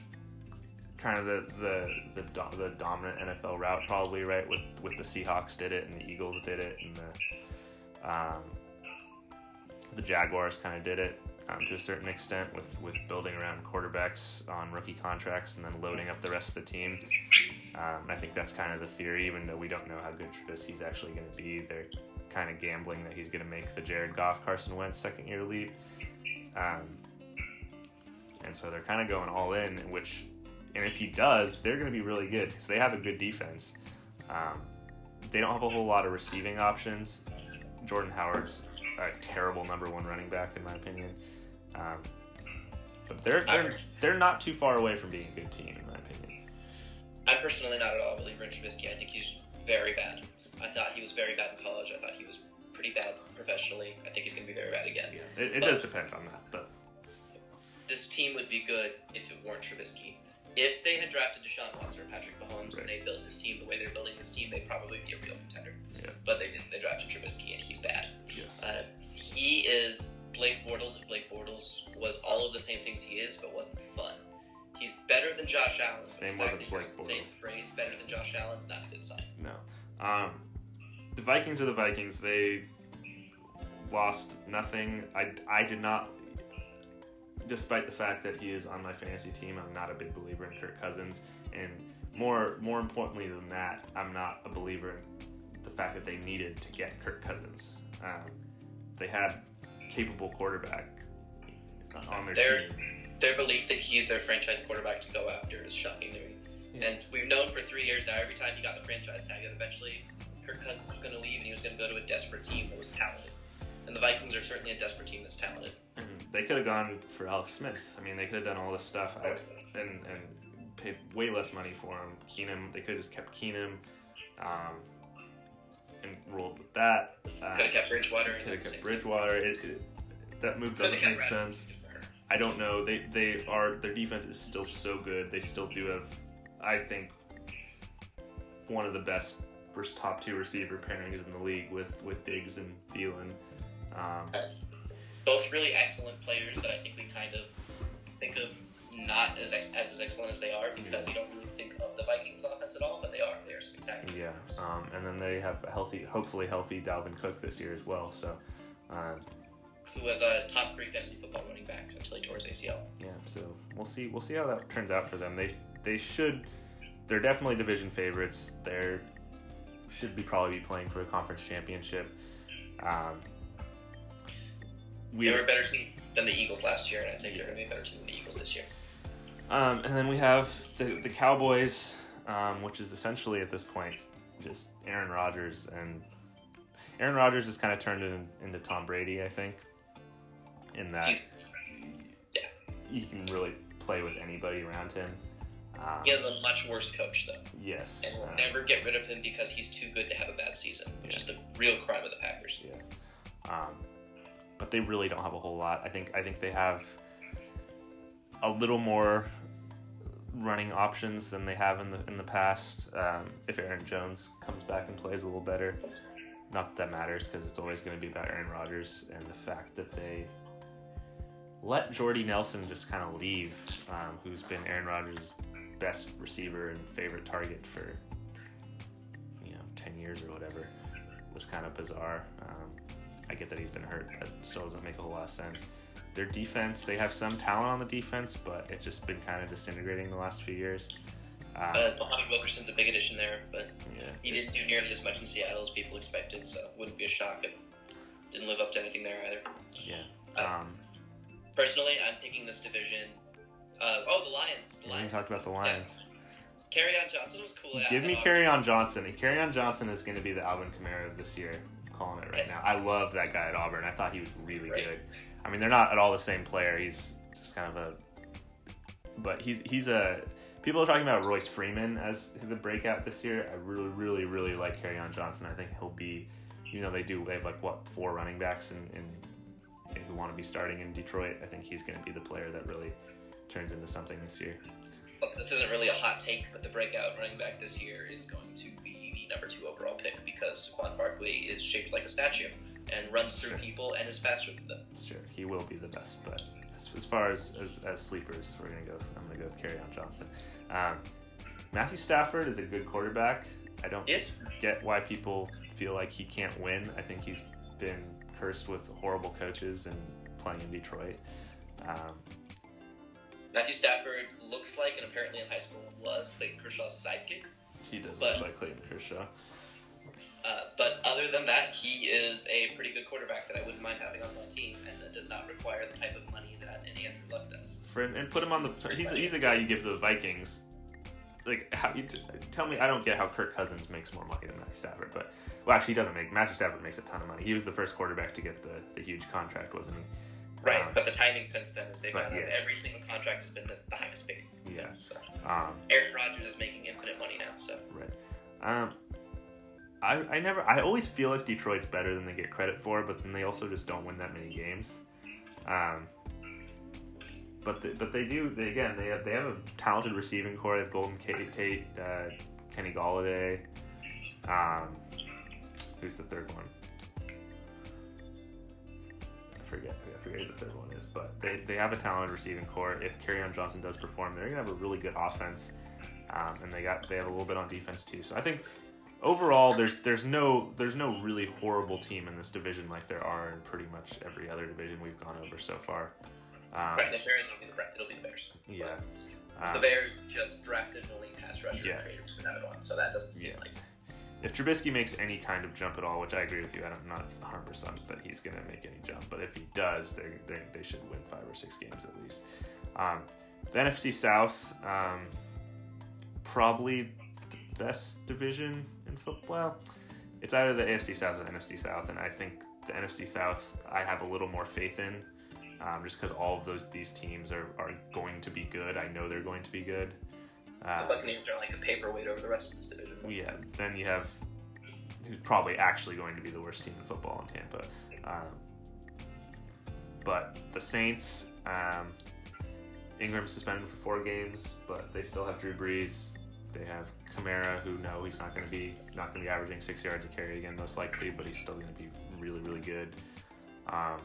kind of the the the, do- the dominant NFL route probably right with with the Seahawks did it and the Eagles did it and the um, the Jaguars kind of did it um, to a certain extent with with building around quarterbacks on rookie contracts and then loading up the rest of the team. Um, I think that's kind of the theory, even though we don't know how good Trubisky's actually going to be. They're kind of gambling that he's going to make the Jared Goff, Carson Wentz second year leap. Um, and so they're kind of going all in, which, and if he does, they're going to be really good because they have a good defense. Um, they don't have a whole lot of receiving options. Jordan Howard's a terrible number one running back, in my opinion. Um, but they're, they're, they're not too far away from being a good team, in my opinion. I'm personally not at all a believer in Trubisky. I think he's very bad. I thought he was very bad in college. I thought he was pretty bad professionally. I think he's going to be very bad again. Yeah, it, it does depend on that, but this team would be good if it weren't Trubisky. If they had drafted Deshaun Watson or Patrick Mahomes Right. and they built this team the way they're building this team, they'd probably be a real contender. Yeah. But they didn't. They drafted Trubisky, and he's bad. yes. Uh, he is Blake Bortles. If Blake Bortles was all of the same things he is, but wasn't fun. He's better than Josh Allen. His name wasn't Blake the Same phrase, better than Josh Allen's not a good sign. No. Um, the Vikings are the Vikings. They lost nothing. I, I did not, despite the fact that he is on my fantasy team, I'm not a big believer in Kirk Cousins. And more more importantly than that, I'm not a believer in the fact that they needed to get Kirk Cousins. Um, they had capable quarterback on their They're- team. Their belief that he's their franchise quarterback to go after is shocking to me. Yeah. And we've known for three years now, every time he got the franchise tag, that eventually Kirk Cousins was going to leave and he was going to go to a desperate team that was talented. And the Vikings are certainly a desperate team that's talented. They could have gone for Alex Smith. I mean, they could have done all this stuff I, and and paid way less money for him. Keenum, they could have just kept Keenum, um, and rolled with that. Uh, Could have kept Bridgewater. could have kept Bridgewater. It, it, that move doesn't make sense. I don't know. They they are their defense is still so good. They still do have, I think, one of the best first top two receiver pairings in the league with with Diggs and Thielen. Um, Both really excellent players that I think we kind of think of not as ex- as, as excellent as they are because you don't really think of the Vikings offense at all, but they are. They're spectacular. Yeah, um, and then they have a healthy, hopefully healthy Dalvin Cook this year as well. So, um, Who was a top three fantasy football running back until he tore his ACL. yeah, so we'll see. We'll see how that turns out for them. They they should. They're definitely division favorites. They're should be probably be playing for a conference championship. Um, we They were a better team than the Eagles last year, and I think they're going to be a better team than the Eagles this year. Um, and then we have the, the Cowboys, um, which is essentially at this point just Aaron Rodgers. And Aaron Rodgers has kind of turned in, into Tom Brady, I think, in that He's, he can really play with anybody around him. Um, he has a much worse coach, though. yes. And we'll um, never get rid of him because he's too good to have a bad season, which is the real crime of the Packers. Um, but they really don't have a whole lot. I think I think they have a little more running options than they have in the in the past. Um, if Aaron Jones comes back and plays a little better, not that that matters because it's always going to be about Aaron Rodgers and the fact that they let Jordy Nelson just kind of leave, um, who's been Aaron Rodgers' best receiver and favorite target for you know ten years or whatever was kind of bizarre. Um, I get that he's been hurt, but it still doesn't make a whole lot of sense. Their defense, they have some talent on the defense, but it's just been kind of disintegrating the last few years. Um, Uh, Muhammad Wilkerson's a big addition there, but yeah, he didn't do nearly as much in Seattle as people expected, so it wouldn't be a shock if didn't live up to anything there either. yeah. Um, Personally, I'm picking this division. Uh, oh, the Lions. The Lions. talked about the Lions. Kerryon Johnson was cool. Give me Kerryon Johnson. And Kerryon Johnson is going to be the Alvin Kamara of this year. Calling it right now. I love that guy at Auburn. I thought he was really Right. good. I mean, they're not at all the same player. He's just kind of a, but he's he's a. People are talking about Royce Freeman as the breakout this year. I really, really, really like Kerryon Johnson. I think he'll be, you know, they do they have like what four running backs in, in, in who want to be starting in Detroit. I think he's going to be the player that really turns into something this year. This isn't really a hot take, but the breakout running back this year is going to be number two overall pick because Saquon Barkley is shaped like a statue and runs through Sure. people and is faster than them. Sure, he will be the best, but as, as far as, as, as sleepers, we're gonna go. I'm gonna go with Kerryon Johnson. Um, Matthew Stafford is a good quarterback. I don't Yes. get why people feel like he can't win. I think he's been cursed with horrible coaches and playing in Detroit. Um, Matthew Stafford looks like, and apparently in high school was, Clayton Kershaw's sidekick. He does But- look like Clayton Kershaw. Uh, but other than that, he is a pretty good quarterback that I wouldn't mind having on my team, and that does not require the type of money that an Andrew Luck does. For, and put him on the. He's, he's a guy you give to the Vikings. Like how you t- tell me? I don't get how Kirk Cousins makes more money than Matthew Stafford, but well, actually, he doesn't make. Matthew Stafford makes a ton of money. He was the first quarterback to get the, the huge contract, wasn't he? Right, Um, but the timing since then is they've but yes. every single contract has been the, the highest paid Yes. since. So. um, Aaron Rodgers is making infinite money now, so Right. Um, I, I never. I always feel like Detroit's better than they get credit for, but then they also just don't win that many games. Um, but they, but they do. They again. They have they have a talented receiving core. They have Golden Tate uh, Kenny Golladay. Um, who's the third one? Forget. I forget who the third one is. But they, they have a talented receiving core. If Kerryon Johnson does perform, they're gonna have a really good offense. Um, and they got they have a little bit on defense too. So I think overall there's there's no there's no really horrible team in this division like there are in pretty much every other division we've gone over so far. Um, right. There is, it'll be the it'll be the Bears. yeah. the Um, Bears just drafted an elite pass rusher Yeah. and another one, so that doesn't seem Yeah. like if Trubisky makes any kind of jump at all, which I agree with you, I'm not 100 percent that he's going to make any jump, but if he does, they, they, they should win five or six games at least. Um, the NFC South, um, probably the best division in football. It's either the AFC South or the NFC South, and I think the NFC South I have a little more faith in, um, just because all of those these teams are, are going to be good. I know they're going to be good. The Uh, Buccaneers are like a paperweight over the rest of this division. yeah, then you have who's probably actually going to be the worst team in football in Tampa. Um, but the Saints, um, Ingram suspended for four games, but they still have Drew Brees. They have Kamara, who know he's not going to be not going to be averaging six yards a carry again, most likely, but he's still going to be really, really good. Um,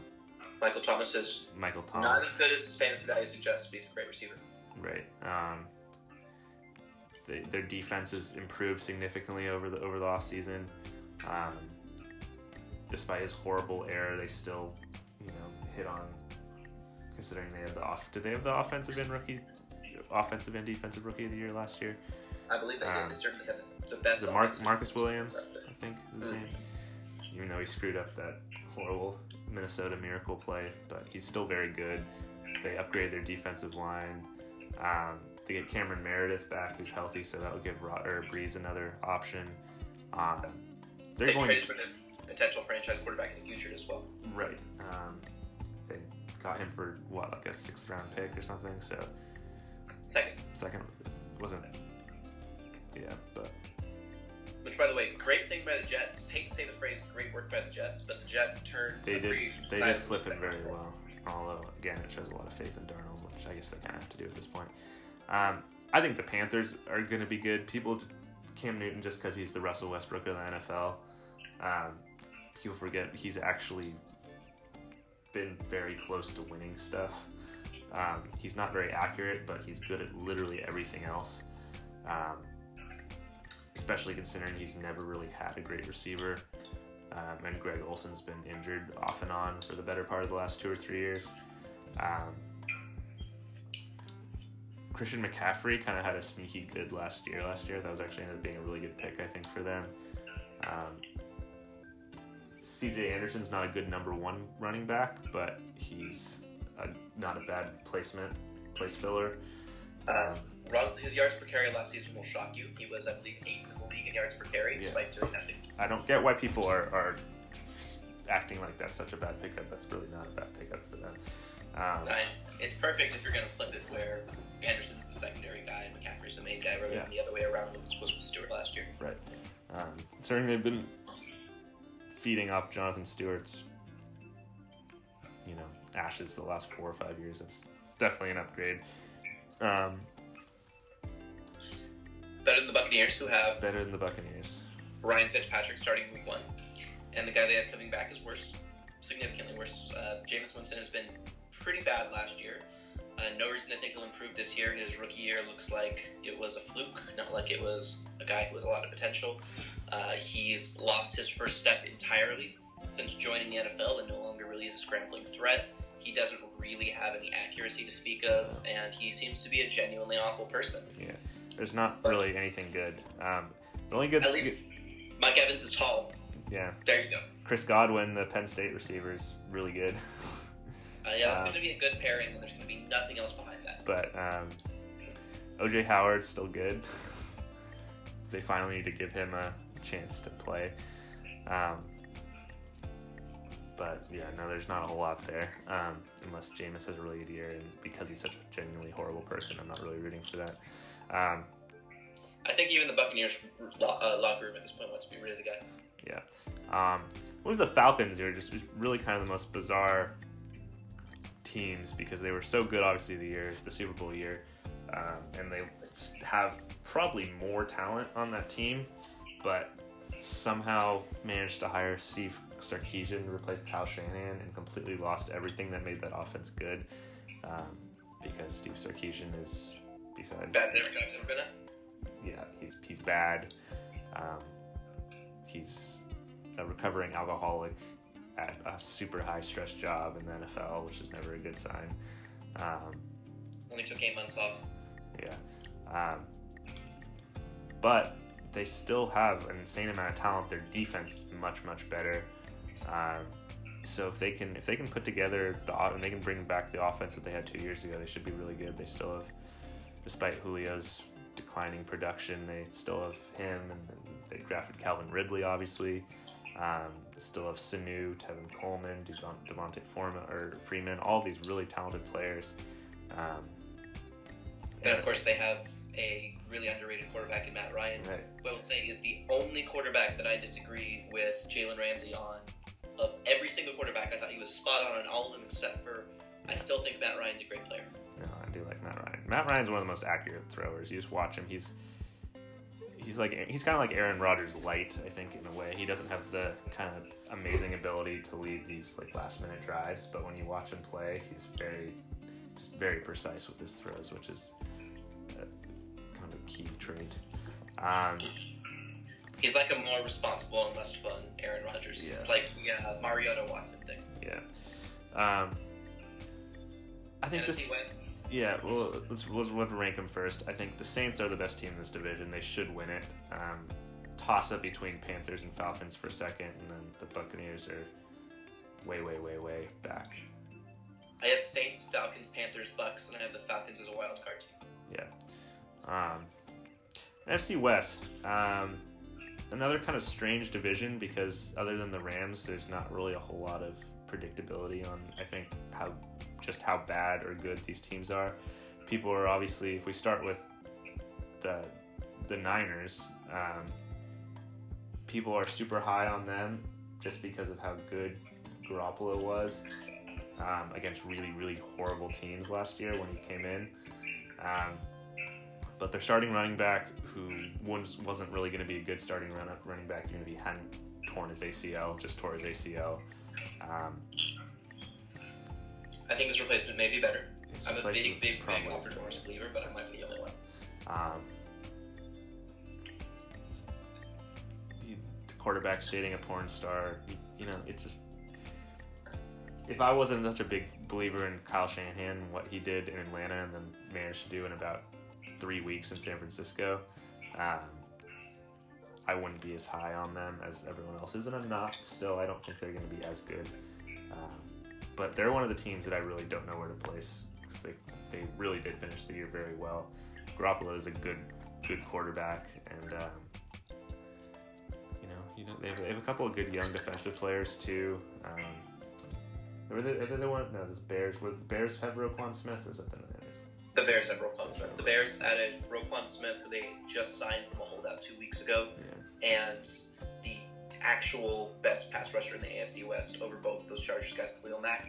Michael Thomas is Michael Thomas, not as good as his fantasy value suggests, but he's a great receiver. Right. Um, they, their defense has improved significantly over the over the last season. Um, despite his horrible error, they still, you know, hit on. Considering they have the off, did they have the offensive end rookie, offensive and defensive rookie of the year last year? I believe they Um, did. They certainly have the best. Is it Mark, Marcus Williams? I think is his Mm. name. Even though he screwed up that horrible Minnesota Miracle play, but he's still very good. They upgrade their defensive line. Um, they get Cameron Meredith back, who's healthy, so that will give Rod, or Brees another option. Um, they're They going traded for this potential franchise quarterback in the future as well. right. Um, they got him for what, like a sixth round pick or something. So Second, second wasn't. It? Yeah, but which by the way, great thing by the Jets. Hate to say the phrase "great work by the Jets," but the Jets turned. They the did. free They did flip it very well. Although again, it shows a lot of faith in Darnold, which I guess they kind of have to do at this point. Um, I think the Panthers are going to be good. People, Cam Newton, just because he's the Russell Westbrook of the NFL, um, people forget he's actually been very close to winning stuff. Um, he's not very accurate, but he's good at literally everything else. Um, especially considering he's never really had a great receiver. Um, and Greg Olsen's been injured off and on for the better part of the last two or three years. Um, Christian McCaffrey kind of had a sneaky good last year. Last year, that was actually ended up being a really good pick, I think, for them. Um, CJ Anderson's not a good number one running back, but he's a, not a bad placement, place filler. Um, run, his yards per carry last season will shock you. He was, I believe, eighth in the league in yards per carry, Yeah. despite doing nothing. I don't get why people are, are acting like that's such a bad pickup. That's really not a bad pickup for them. Um, Uh, it's perfect if you're going to flip it where Anderson's the secondary guy and McCaffrey's the main guy, rather Yeah. than the other way around with was with Stewart last year. Right. Um, considering they've been feeding off Jonathan Stewart's, you know, ashes the last four or five years, it's, definitely an upgrade. Um, Better than the Buccaneers, who have better than the Buccaneers. Ryan Fitzpatrick starting week one, and the guy they have coming back is worse, significantly worse. Uh, Jameis Winston has been pretty bad last year. Uh, no reason to think he'll improve this year. His rookie year looks like it was a fluke, not like it was a guy with a lot of potential. Uh, he's lost his first step entirely since joining the NFL and no longer really is a scrambling threat. He doesn't really have any accuracy to speak of, and he seems to be a genuinely awful person. Yeah, there's not really anything good. Um, the only good, At least Mike Evans is tall. yeah, There you go. Chris Godwin, the Penn State receiver, is really good. Uh, yeah, that's Um, going to be a good pairing, and there's going to be nothing else behind that. but um, OJ Howard's still good. they finally need to give him a chance to play. Um, but yeah, no, there's not a whole lot there. Um, unless Jameis has a really good year, and because he's such a genuinely horrible person, I'm not really rooting for that. Um, I think even the Buccaneers uh, locker room at this point wants to be rid of the guy. Yeah. Um, with the Falcons, are just really kind of the most bizarre teams because they were so good, obviously, the year, the Super Bowl year, um, and they have probably more talent on that team, but somehow managed to hire Steve Sarkisian to replace Kyle Shanahan and completely lost everything that made that offense good um, because Steve Sarkisian is, besides Bad every time I've been at. yeah, he's he's bad. Um, he's a recovering alcoholic at a super high stress job in the NFL, which is never a good sign. Um, Only took eight months off. yeah, um, but they still have an insane amount of talent. Their defense much much better. Um, so if they can if they can put together the and they can bring back the offense that they had two years ago, they should be really good. They still have, despite Julio's declining production, they still have him, and they drafted Calvin Ridley, obviously. Um, still have Sanu, Tevin Coleman, Devon- Devonta Foreman or Freeman, all these really talented players. Um, And of course, they have a really underrated quarterback in Matt Ryan. right. Who I will say is the only quarterback that I disagree with Jalen Ramsey on. Of every single quarterback, I thought he was spot on on all of them except for I still think Matt Ryan's a great player. No, I do like Matt Ryan. Matt Ryan's one of the most accurate throwers. You just watch him. He's he's like he's kind of like Aaron Rodgers light, I think, in a way. He doesn't have the kind of amazing ability to lead these like last minute drives, but when you watch him play, he's very just very precise with his throws, which is a, kind of a key trait. Um, He's like a more responsible and less fun Aaron Rodgers. Yeah. It's like yeah, Mariota Watson thing. yeah. Um, I think this. NFC West. Yeah, well, let's, let's, let's rank them first. I think the Saints are the best team in this division. They should win it. Um, toss up between Panthers and Falcons for second, and then the Buccaneers are way, way, way, way back. I have Saints, Falcons, Panthers, Bucks, and I have the Falcons as a wild card team. Yeah. Um, NFC West, um, another kind of strange division because other than the Rams, there's not really a whole lot of predictability on I think how just how bad or good these teams are. People are obviously if we start with the the Niners, um, people are super high on them just because of how good Garoppolo was um, against really really horrible teams last year when he came in. Um, but their starting running back, who was, wasn't really going to be a good starting run, running back, even if he hadn't torn his ACL, just tore his ACL. Um, I think this replacement may be better. I'm a big, big, big Alfred is- Morris believer, but I might be the only one. Um, the, quarterback dating a porn star. You, you know, it's just. If I wasn't such a big believer in Kyle Shanahan what he did in Atlanta and then managed to do in about three weeks in San Francisco, um, I wouldn't be as high on them as everyone else is. And I'm not still. I don't think they're going to be as good. Um, but they're one of the teams that I really don't know where to place because they, they really did finish the year very well. Garoppolo is a good good quarterback, and um, you know, you know they have, they have a couple of good young defensive players too. Um, were they, are they the one? No, the Bears. Were the Bears have Roquan Smith, or that the Bears have Roquan Smith. The Bears added Roquan Smith, who they just signed from a holdout two weeks ago, Yeah. and actual best pass rusher in the AFC West over both of those Chargers guys, Khalil Mack,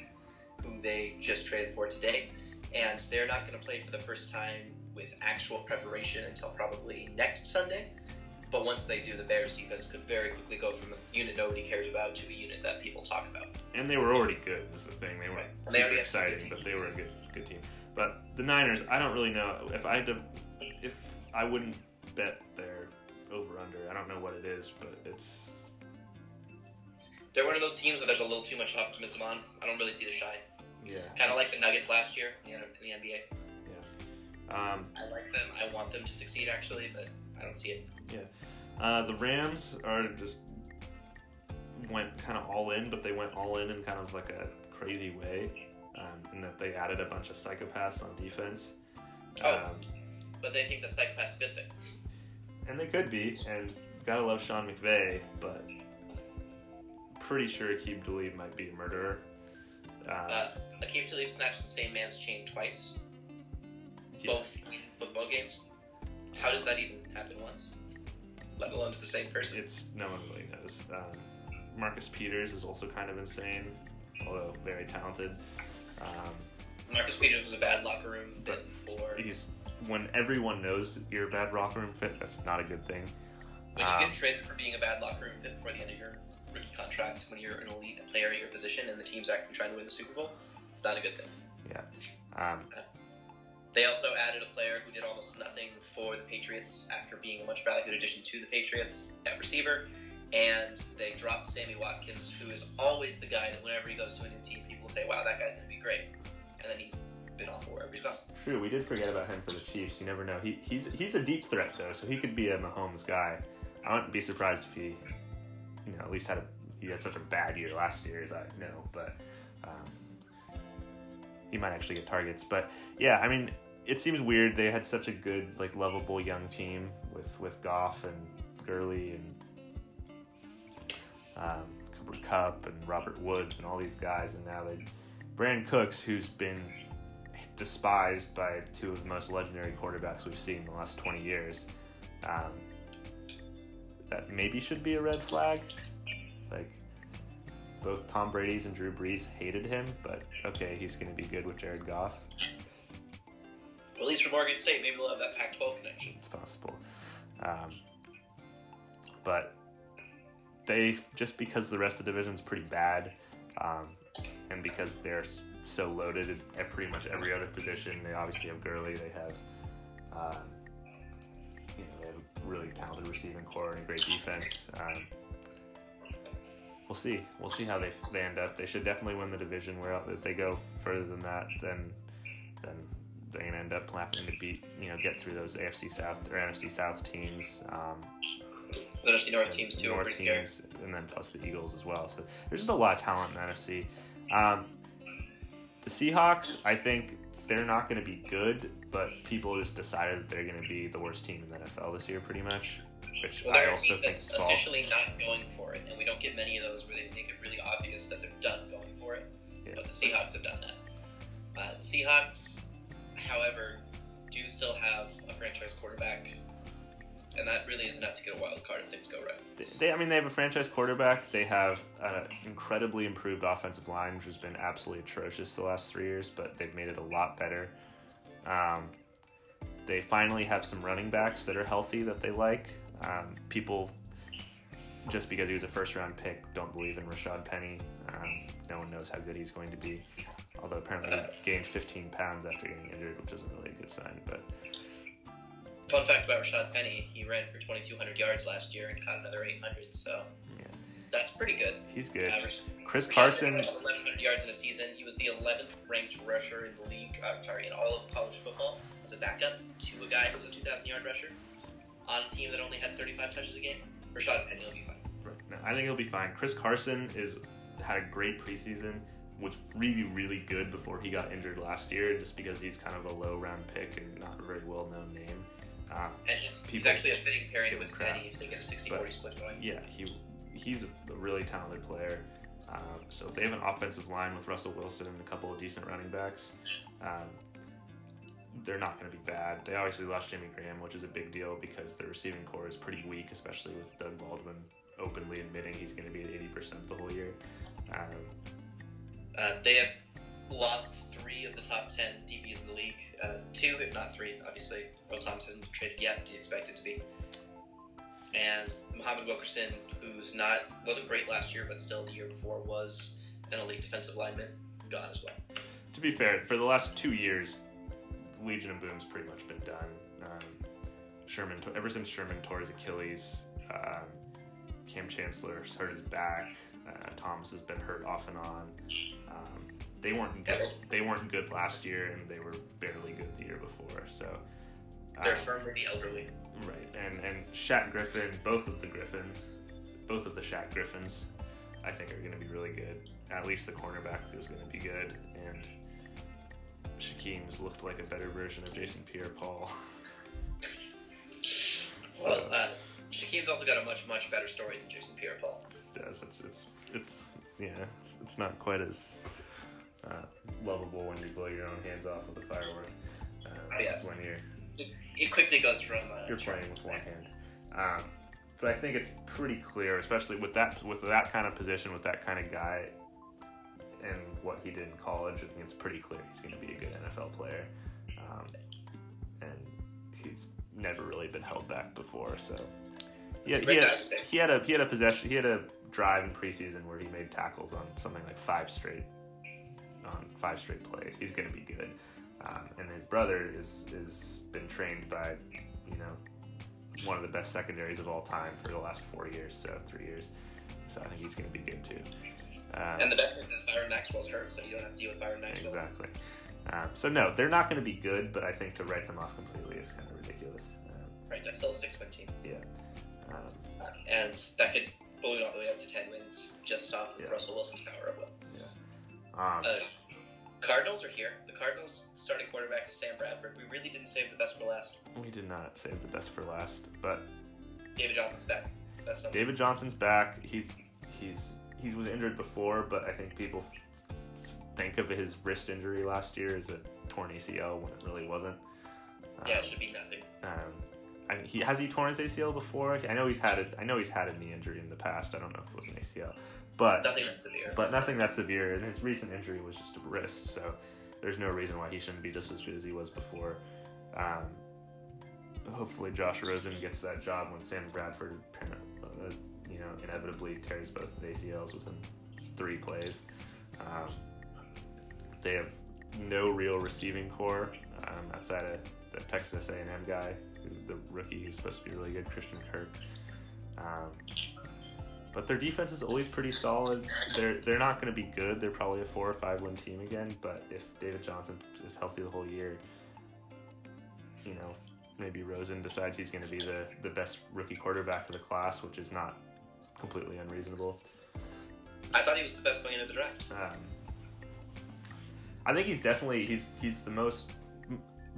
who they just traded for today. And they're not going to play for the first time with actual preparation until probably next Sunday. But once they do, the Bears defense could very quickly go from a unit nobody cares about to a unit that people talk about. And they were already good. Is the thing they were Right. They super already had some good exciting, but they were a good good team. But the Niners, I don't really know if I had to. If I wouldn't bet their over under, I don't know what it is, but it's They're one of those teams that there's a little too much optimism on. I don't really see the shine. yeah. Kind of like the Nuggets last year in the, in the NBA. Um, I like them. I want them to succeed actually, but I don't see it. Uh, the Rams are just went kind of all in, but they went all in in kind of like a crazy way, um, in that they added a bunch of psychopaths on defense. Oh. Um, But they think the psychopath's a good thing. and they could be, and gotta love Sean McVay, but pretty sure Aqib Talib might be a murderer. Uh, Uh, Aqib Talib snatched the same man's chain twice, yeah, both in football games. How does that even happen once? Let alone to the same person. it's no one really knows. Um, Marcus Peters is also kind of insane, although very talented. Um, Marcus Peters was a bad locker room fit for. he's when everyone knows you're a bad locker room fit, that's not a good thing. When you Um, get traded for being a bad locker room fit before the end of your rookie contract, when you're an elite player at your position and the team's actually trying to win the Super Bowl, it's not a good thing. Um, They also added a player who did almost nothing for the Patriots after being a much valued addition to the Patriots at receiver. And they dropped Sammy Watkins, who is always the guy that whenever he goes to a new team, people say, wow, that guy's going to be great. And then he's been awful wherever he's gone. true, we did forget about him for the Chiefs. You never know. He, he's he's a deep threat though, so he could be a Mahomes guy. I wouldn't be surprised if he, you know, at least had a he had such a bad year last year as I know, but um, he might actually get targets. But yeah, I mean, it seems weird. They had such a good, like, lovable young team with with Goff and Gurley and um, Cooper Kupp and Robert Woods and all these guys, and now they Brandin Cooks, who's been despised by two of the most legendary quarterbacks we've seen in the last 20 years. Um, that maybe should be a red flag. Like, both Tom Brady's and Drew Brees hated him, but okay, he's going to be good with Jared Goff. At least for Oregon State, maybe they'll have that Pac 12 connection. It's possible. Um, but they, just because the rest of the division's pretty bad, um, and because they're so loaded at pretty much every other position, they obviously have Gurley, they have, um, really talented receiving core and a great defense. Um, we'll see. We'll see how they, they end up. They should definitely win the division. Where if they go further than that, then then they're gonna end up having to beat, you know, get through those AFC South or NFC South teams. Um, The NFC North teams, too, North scary. teams, and then plus the Eagles as well. So there's just a lot of talent in the NFC. Um, the Seahawks, I think they're not going to be good, but people just decided that they're going to be the worst team in the NFL this year, pretty much. Which Well, I also team think that's is false. officially not going for it, and we don't get many of those where they make it really obvious that they're done going for it. Yeah. But the Seahawks have done that. Uh, the Seahawks, however, do still have a franchise quarterback, and that really is enough to get a wild card if things go right. They, I mean, they have a franchise quarterback. They have an incredibly improved offensive line, which has been absolutely atrocious the last three years, but they've made it a lot better. Um, they finally have some running backs that are healthy that they like. Um, people, just because he was a first round pick, don't believe in Rashad Penny. Um, no one knows how good he's going to be. Although apparently he gained 15 pounds after getting injured, which isn't really a good sign. But Fun fact about Rashad Penny: he ran for 2,200 yards last year and caught another 800, so Yeah. that's pretty good. he's good. Average. Chris Rashad Carson, 1,100 yards in a season. He was the 11th ranked rusher in the league. Uh, sorry, in all of college football as a backup to a guy who was a 2,000 yard rusher on a team that only had 35 touches a game. Rashad Penny will be fine. No, I think he'll be fine. Chris Carson is had a great preseason, was really really good before he got injured last year, just because he's kind of a low round pick and not a very well known name. Um, And he's, he's actually a fitting pairing with crap. Penny if they get a 60-40 split going. yeah, he he's a really talented player. Um, so if they have an offensive line with Russell Wilson and a couple of decent running backs, um, they're not going to be bad. They obviously lost Jimmy Graham, which is a big deal because the receiving core is pretty weak, especially with Doug Baldwin openly admitting he's going to be at eighty percent the whole year. Um, Uh, they have lost three of the top 10 DBs in the league. Uh, two, if not three, obviously. Earl Thomas hasn't traded yet, he's expected to be. and Muhammad Wilkerson, who's not wasn't great last year, but still the year before was an elite defensive lineman, gone as well. To be fair, for the last two years, Legion of Boom's pretty much been done. Um, Sherman, ever since Sherman tore his Achilles, um, Kam Chancellor hurt his back. Uh, Thomas has been hurt off and on. Um, they weren't good. They weren't good last year, and they were barely good the year before. So they're um, firmly elderly. Right, and and Shaq Griffin, both of the Griffins, both of the Shaq Griffins, I think are going to be really good. At least the cornerback is going to be good, and Shaquem's looked like a better version of Jason Pierre-Paul. so, well, uh, Shaquem's also got a much much better story than Jason Pierre-Paul. Does it's it's it's yeah it's, it's not quite as uh, lovable when you blow your own hands off with a firework. Uh, yes. When you're it quickly goes from uh, you're playing with one hand. Um, but I think it's pretty clear, especially with that with that kind of position, with that kind of guy, and what he did in college. I think it's pretty clear he's going to be a good NFL player, um, and he's never really been held back before. So yeah, he, had, he had a he had a possession, he had a drive in preseason where he made tackles on something like five straight on five straight plays. He's going to be good. Um, and his brother is is been trained by, you know, one of the best secondaries of all time for the last four years, so three years. So I think he's going to be good too. Um, and the best news is Byron Maxwell's hurt, so you don't have to deal with Byron Maxwell. Exactly. Um, so no, they're not going to be good, but I think to write them off completely is kind of ridiculous. Um, right, that's still a six-win team. Yeah. Um, uh, and that could balloon all the way up to ten wins just off of yeah. Russell Wilson's power of will. Yeah. Um, uh, Cardinals are here. The Cardinals starting quarterback is Sam Bradford. We really didn't save the best for last. We did not save the best for last, but David Johnson's back. That's something. David Johnson's back. He's he's he was injured before, but I think people think of his wrist injury last year as a torn ACL when it really wasn't. Yeah, um, it should be nothing. Um, I, he has he torn his ACL before. I know he's had it. I know he's had a knee injury in the past. I don't know if it was an ACL, but nothing that severe. But nothing that severe, and his recent injury was just a wrist. So there's no reason why he shouldn't be just as good as he was before. Um, hopefully, Josh Rosen gets that job when Sam Bradford, uh, you know, inevitably tears both of the ACLs within three plays. Um, they have no real receiving core um, outside of the Texas A&M guy, the rookie who's supposed to be really good, Christian Kirk. Um, but their defense is always pretty solid. They're they're not going to be good. They're probably a four or five win team again. But if David Johnson is healthy the whole year, you know, maybe Rosen decides he's going to be the the best rookie quarterback of the class, which is not completely unreasonable. I thought he was the best going into the draft. Um, I think he's definitely he's he's the most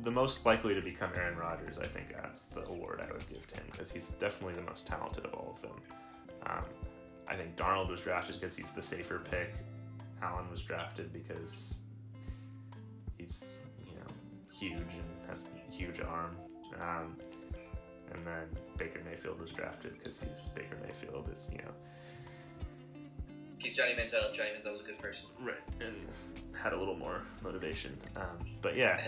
the most likely to become Aaron Rodgers. I think at the award I would give to him because he's definitely the most talented of all of them. Um, I think Darnold was drafted because he's the safer pick. Allen was drafted because he's you know huge and has a huge arm. Um, and then Baker Mayfield was drafted because he's Baker Mayfield is you know he's Johnny Manziel. Johnny Manziel was a good person, right? And had a little more motivation. Um, but yeah,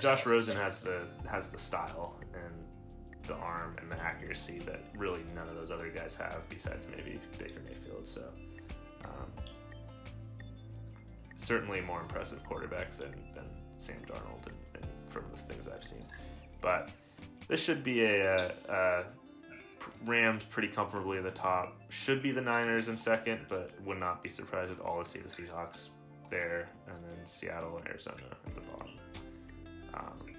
Josh Rosen has the has the style and the arm and the accuracy that really none of those other guys have, besides maybe Baker Mayfield. So, um, certainly more impressive quarterback than, than Sam Darnold, and, and from the things I've seen. But this should be a, a, a Rams pretty comfortably at the top. Should be the Niners in second, but would not be surprised at all to see the Seahawks there, and then Seattle and Arizona at the bottom. Um,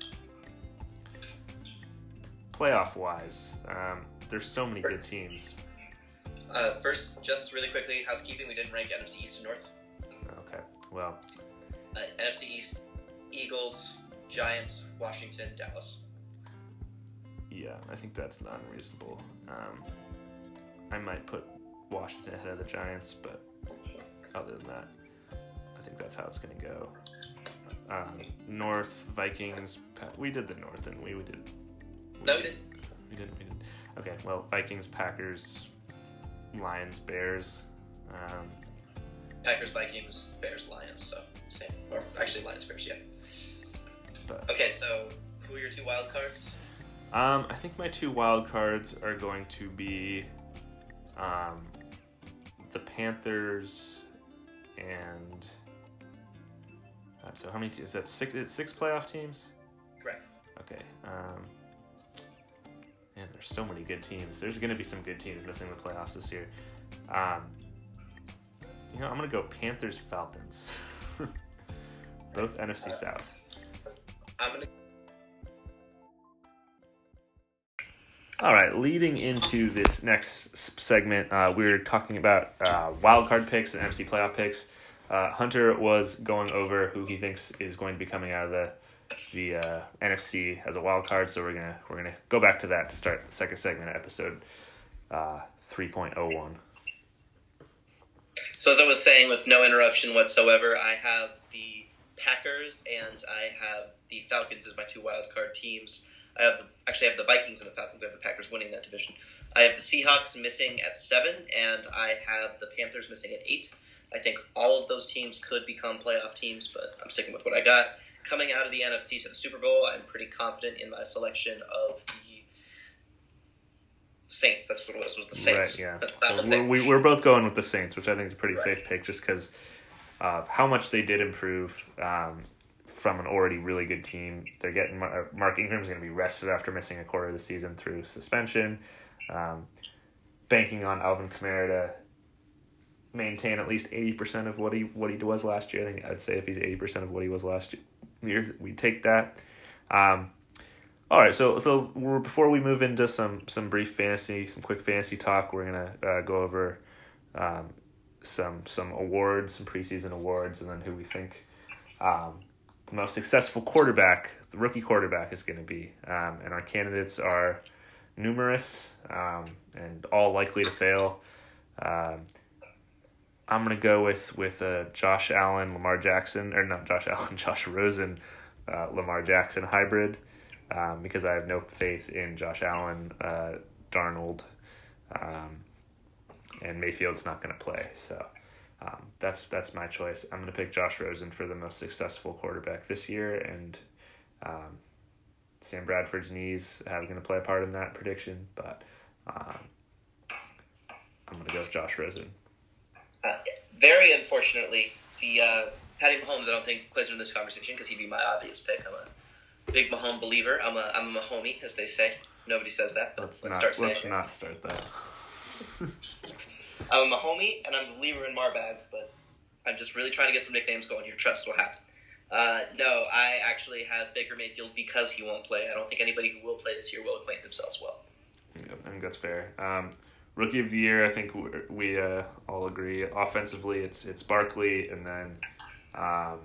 playoff wise, um, there's so many good teams. Uh, first, just really quickly, housekeeping. We didn't rank NFC East and North. Okay. Well. Uh, NFC East: Eagles, Giants, Washington, Dallas. Yeah, I think that's not unreasonable. Um, I might put Washington ahead of the Giants, but other than that, I think that's how it's going to go. Um, North Vikings. We did the North, didn't we? We did no, we didn't. We didn't. We didn't. Okay. Well, Vikings, Packers, Lions, Bears. Um, Packers, Vikings, Bears, Lions. So same. Or actually, Lions, Bears. Yeah. But, okay. So who are your two wild cards? Um, I think my two wild cards are going to be um, the Panthers and uh, so how many te- is that six? It's six playoff teams. Correct. Okay. Um, man, there's so many good teams. There's going to be some good teams missing the playoffs this year. Um, you know, I'm going to go Panthers Falcons. Both NFC South. I'm gonna. All right, leading into this next segment, uh, we're talking about uh, wild card picks and NFC playoff picks. Uh, Hunter was going over who he thinks is going to be coming out of the the uh, NFC as a wild card, so we're gonna we're gonna go back to that to start the second segment of episode uh, three point oh one. So as I was saying, with no interruption whatsoever, I have the Packers and I have the Falcons as my two wild card teams. I have the, actually I have the Vikings and the Falcons. I have the Packers winning that division. I have the Seahawks missing at seven, and I have the Panthers missing at eight. I think all of those teams could become playoff teams, but I'm sticking with what I got. Coming out of the NFC to the Super Bowl, I'm pretty confident in my selection of the Saints. That's what it was. Was the Saints? Right, yeah. That's that So we're, we, we're both going with the Saints, which I think is a pretty Right. safe pick just because of how much they did improve um, from an already really good team. They're getting Mar- Mark Ingram's going to be rested after missing a quarter of the season through suspension. Um, banking on Alvin Kamara to maintain at least 80% of what he what he was last year. I think I'd say if he's 80% of what he was last year, we take that. Um, all right, so so before we move into some some brief fantasy, some quick fantasy talk, we're gonna uh, go over um, some some awards, some preseason awards, and then who we think um, the most successful quarterback, the rookie quarterback, is going to be. Um, and our candidates are numerous um, and all likely to fail. Um, I'm gonna go with with uh, Josh Allen, Lamar Jackson, or not Josh Allen, Josh Rosen, uh, Lamar Jackson hybrid, um, because I have no faith in Josh Allen, uh, Darnold, um, and Mayfield's not gonna play. So um, that's that's my choice. I'm gonna pick Josh Rosen for the most successful quarterback this year, and um, Sam Bradford's knees are going to play a part in that prediction, but um, I'm going to go with Josh Rosen. Uh, very unfortunately, the uh, Patty Mahomes I don't think plays in this conversation because he'd be my obvious pick. I'm a big Mahomes believer. I'm a I'm a Mahomie, as they say. Nobody says that, but Let's, let's, not start saying let's it. not start that. I'm a Mahomie, and I'm a believer in Marbags, but I'm just really trying to get some nicknames going here. Trust will happen. Uh, no, I actually have Baker Mayfield because he won't play. I don't think anybody who will play this year will acquaint themselves well. I think that's fair. Um, rookie of the year, I think we, we uh, all agree. Offensively, it's it's Barkley, and then um,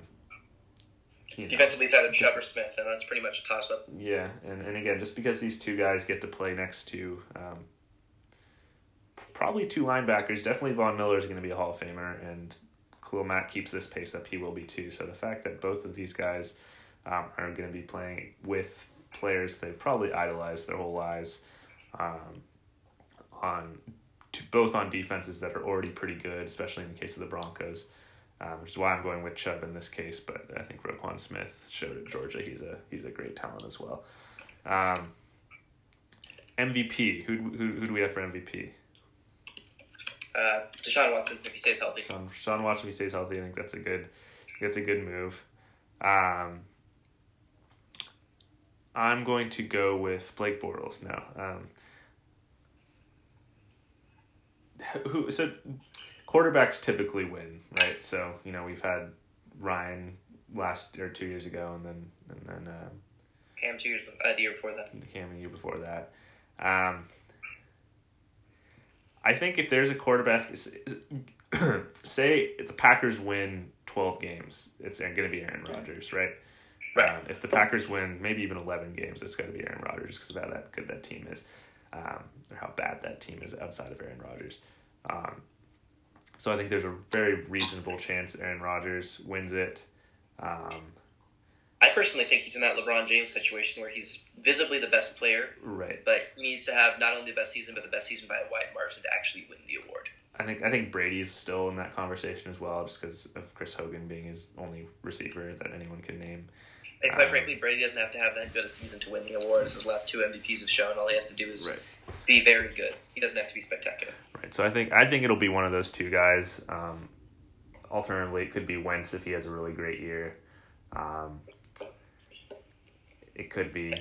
you know, Defensively, it's either Chubb or Smith, and that's pretty much a toss up. Yeah, and, and again, just because these two guys get to play next to um, probably two linebackers, definitely Von Miller is going to be a Hall of Famer, and Khalil Mack keeps this pace up, he will be too. So the fact that both of these guys um, are going to be playing with players they've probably idolized their whole lives, um, on to, both on defenses that are already pretty good, especially in the case of the Broncos. Um, which is why I'm going with Chubb in this case, but I think Roquan Smith showed at Georgia he's a he's a great talent as well. Um, MVP who, who who do we have for MVP? Uh, Deshaun Watson, if he stays healthy. Sean, Sean Watson, if he stays healthy, I think that's a good that's a good move. Um, I'm going to go with Blake Bortles now. Um, who so quarterbacks typically win, right? So you know we've had Ryan last or two years ago, and then and then um, Cam two years, uh, the year before that. Cam the year before that. Um, I think if there's a quarterback, say if the Packers win twelve games, it's going to be Aaron Rodgers, right? Right. Um, if the Packers win maybe even eleven games, it's going to be Aaron Rodgers because of how that good that team is, um, or how bad that team is outside of Aaron Rodgers. Um, so I think there's a very reasonable chance Aaron Rodgers wins it. Um, I personally think he's in that LeBron James situation where he's visibly the best player, right. but he needs to have not only the best season, but the best season by a wide margin to actually win the award. I think I think Brady's still in that conversation as well, just because of Chris Hogan being his only receiver that anyone can name. And quite um, frankly, Brady doesn't have to have that good a season to win the award. As his last two MVPs have shown, all he has to do is right. be very good. He doesn't have to be spectacular. Right. So I think I think it'll be one of those two guys. Um, alternatively, it could be Wentz if he has a really great year. Um, it could be,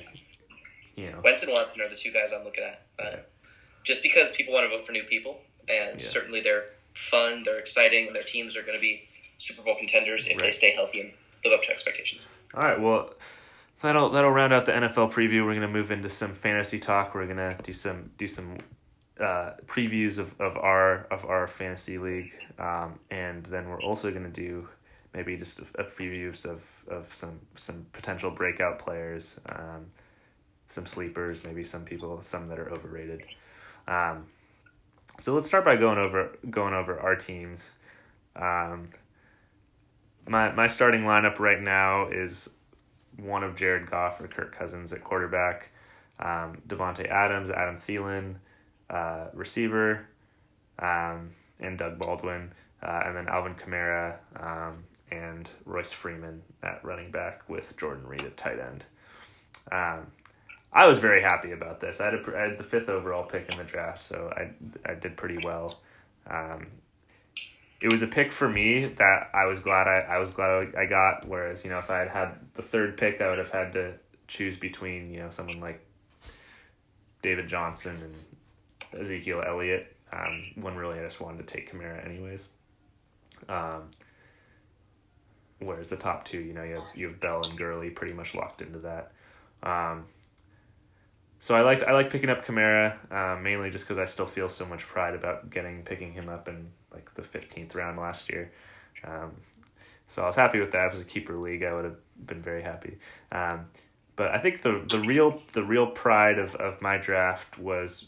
you know, Wentz and Watson are the two guys I'm looking at. Uh, just because people want to vote for new people, and yeah. certainly they're fun, they're exciting, and their teams are going to be Super Bowl contenders if right. they stay healthy and live up to expectations. All right, well, that'll that'll round out the NFL preview. We're gonna move into some fantasy talk. We're gonna do some do some uh, previews of, of our of our fantasy league, um, and then we're also gonna do maybe just a, a previews of, of some some potential breakout players, um, some sleepers, maybe some people some that are overrated. Um, so let's start by going over going over our teams. Um, my my starting lineup right now is one of Jared Goff or Kirk Cousins at quarterback, um, Davante Adams, Adam Thielen, uh, receiver, um, and Doug Baldwin, uh, and then Alvin Kamara um, and Royce Freeman at running back with Jordan Reed at tight end. Um, I was very happy about this. I had, a, I had the fifth overall pick in the draft, so I I did pretty well. Um, it was a pick for me that I was glad I, I was glad I got. Whereas you know if I had had the third pick, I would have had to choose between you know someone like David Johnson and Ezekiel Elliott. Um, really I just wanted to take Kamara anyways. Um, whereas the top two, you know, you have you have Bell and Gurley pretty much locked into that. Um, so I liked I like picking up Kamara uh, mainly just because I still feel so much pride about getting picking him up in like the fifteenth round last year. Um, so I was happy with that. It was a keeper league. I would have been very happy. Um, but I think the the real the real pride of, of my draft was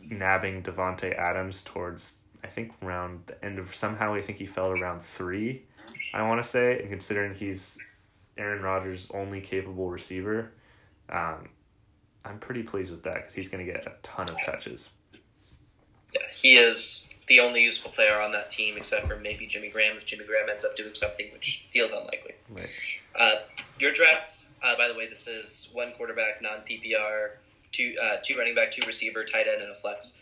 nabbing Davante Adams towards I think around the end of somehow I think he fell to round three. I want to say, and considering he's Aaron Rodgers' only capable receiver, um, I'm pretty pleased with that because he's going to get a ton of touches. Yeah, he is the only useful player on that team, except for maybe Jimmy Graham. If Jimmy Graham ends up doing something, which feels unlikely. Right. Uh, your draft, uh, by the way, this is one quarterback, non PPR, two uh, two running back, two receiver, tight end, and a flex.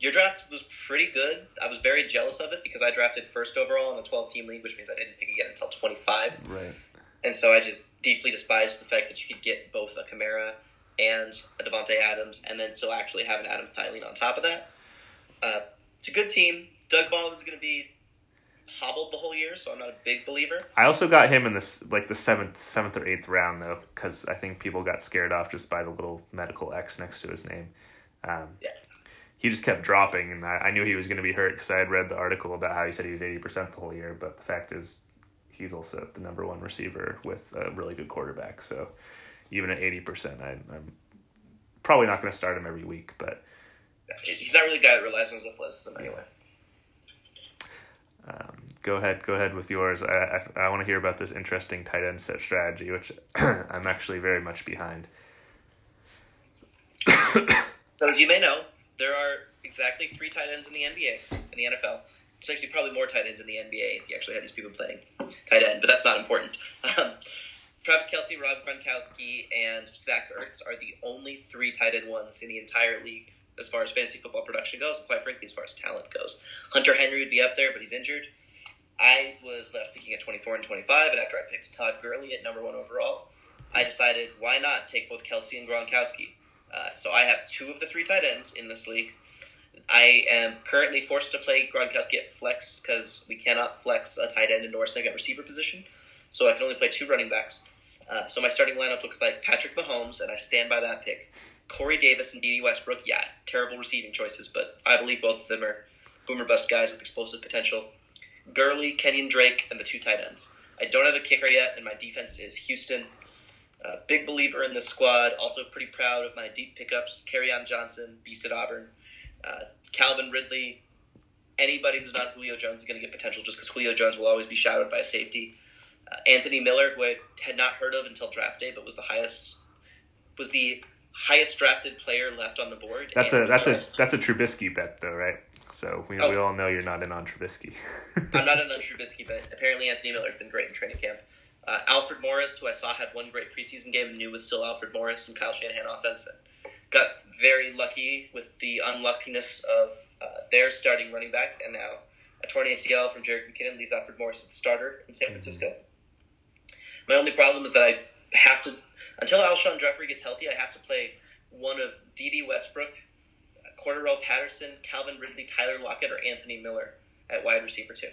Your draft was pretty good. I was very jealous of it because I drafted first overall in a 12 team league, which means I didn't pick again until 25. Right. And so I just deeply despised the fact that you could get both a Kamara and a Davante Adams, and then still actually have an Adam Thielen on top of that. Uh, it's a good team. Doug Baldwin's going to be hobbled the whole year, so I'm not a big believer. I also got him in this like the seventh, seventh or eighth round though, because I think people got scared off just by the little medical X next to his name. Um, yeah. He just kept dropping, and I, I knew he was going to be hurt because I had read the article about how he said he was eighty percent the whole year. But the fact is, he's also the number one receiver with a really good quarterback. So even at eighty percent, I'm probably not going to start him every week, but he's not really a guy that relies on his athleticism anyway. Um, go ahead, go ahead with yours. I I, I want to hear about this interesting tight end set strategy, which I'm actually very much behind. so as you may know, there are exactly three tight ends in the NBA in the NFL. There's actually probably more tight ends in the NBA if you actually had these people playing tight end, but that's not important. Um, Travis Kelce, Rob Gronkowski, and Zach Ertz are the only three tight end ones in the entire league as far as fantasy football production goes, quite frankly, as far as talent goes. Hunter Henry would be up there, but he's injured. I was left picking at 24 and 25, and after I picked Todd Gurley at number one overall, I decided why not take both Kelsey and Gronkowski. Uh, so I have two of the three tight ends in this league. I am currently forced to play Gronkowski at flex because we cannot flex a tight end into our second receiver position. So I can only play two running backs. Uh, so my starting lineup looks like Patrick Mahomes, and I stand by that pick. Corey Davis and Dede Westbrook, yeah, terrible receiving choices, but I believe both of them are boomer bust guys with explosive potential. Gurley, Kenyan Drake, and the two tight ends. I don't have a kicker yet, and my defense is Houston. Uh, big believer in the squad. Also pretty proud of my deep pickups. Kerryon Johnson, beast at Auburn. Uh, Calvin Ridley. Anybody who's not Julio Jones is going to get potential just because Julio Jones will always be shadowed by a safety. Uh, Anthony Miller, who I had not heard of until draft day, but was the highest was the highest drafted player left on the board. That's a that's a that's a Trubisky bet though, right? So we, oh. we all know you're not in on Trubisky. I'm not in on Trubisky, but apparently Anthony Miller's been great in training camp. Uh, Alfred Morris, who I saw had one great preseason game and knew was still Alfred Morris and Kyle Shanahan offense, and got very lucky with the unluckiness of uh, their starting running back, and now a torn ACL from Jerick McKinnon leaves Alfred Morris as starter in San Francisco. My only problem is that I have to, until Alshon Jeffery gets healthy, I have to play one of Dede Westbrook, Cordarrelle Patterson, Calvin Ridley, Tyler Lockett, or Anthony Miller at wide receiver two.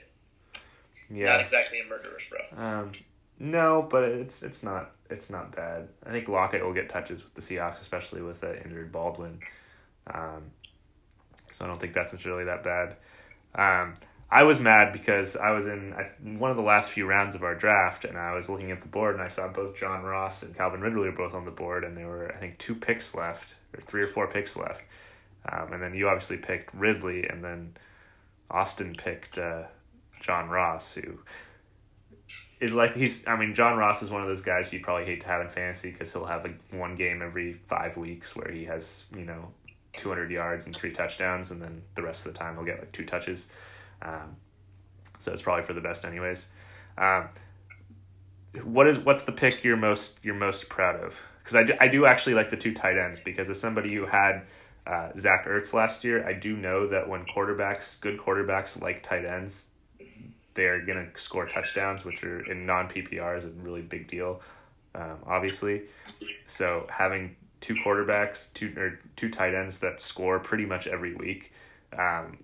Yeah. Not exactly a murderer's row. Um, no, but it's it's not it's not bad. I think Lockett will get touches with the Seahawks, especially with the injured Baldwin. Um, so I don't think that's necessarily that bad. Um, I was mad because I was in one of the last few rounds of our draft, and I was looking at the board, and I saw both John Ross and Calvin Ridley were both on the board, and there were I think two picks left, or three or four picks left, um, and then you obviously picked Ridley, and then Austin picked uh, John Ross, who is like he's. I mean, John Ross is one of those guys you probably hate to have in fantasy because he'll have like one game every five weeks where he has you know 200 yards and three touchdowns, and then the rest of the time he'll get like two touches. Um, so it's probably for the best, anyways. Um, what is what's the pick you're most you're most proud of? Because I do, I do actually like the two tight ends because as somebody who had uh, Zach Ertz last year, I do know that when quarterbacks, good quarterbacks like tight ends, they're gonna score touchdowns, which are in non PPR is a really big deal, um, obviously. So having two quarterbacks, two or two tight ends that score pretty much every week, um,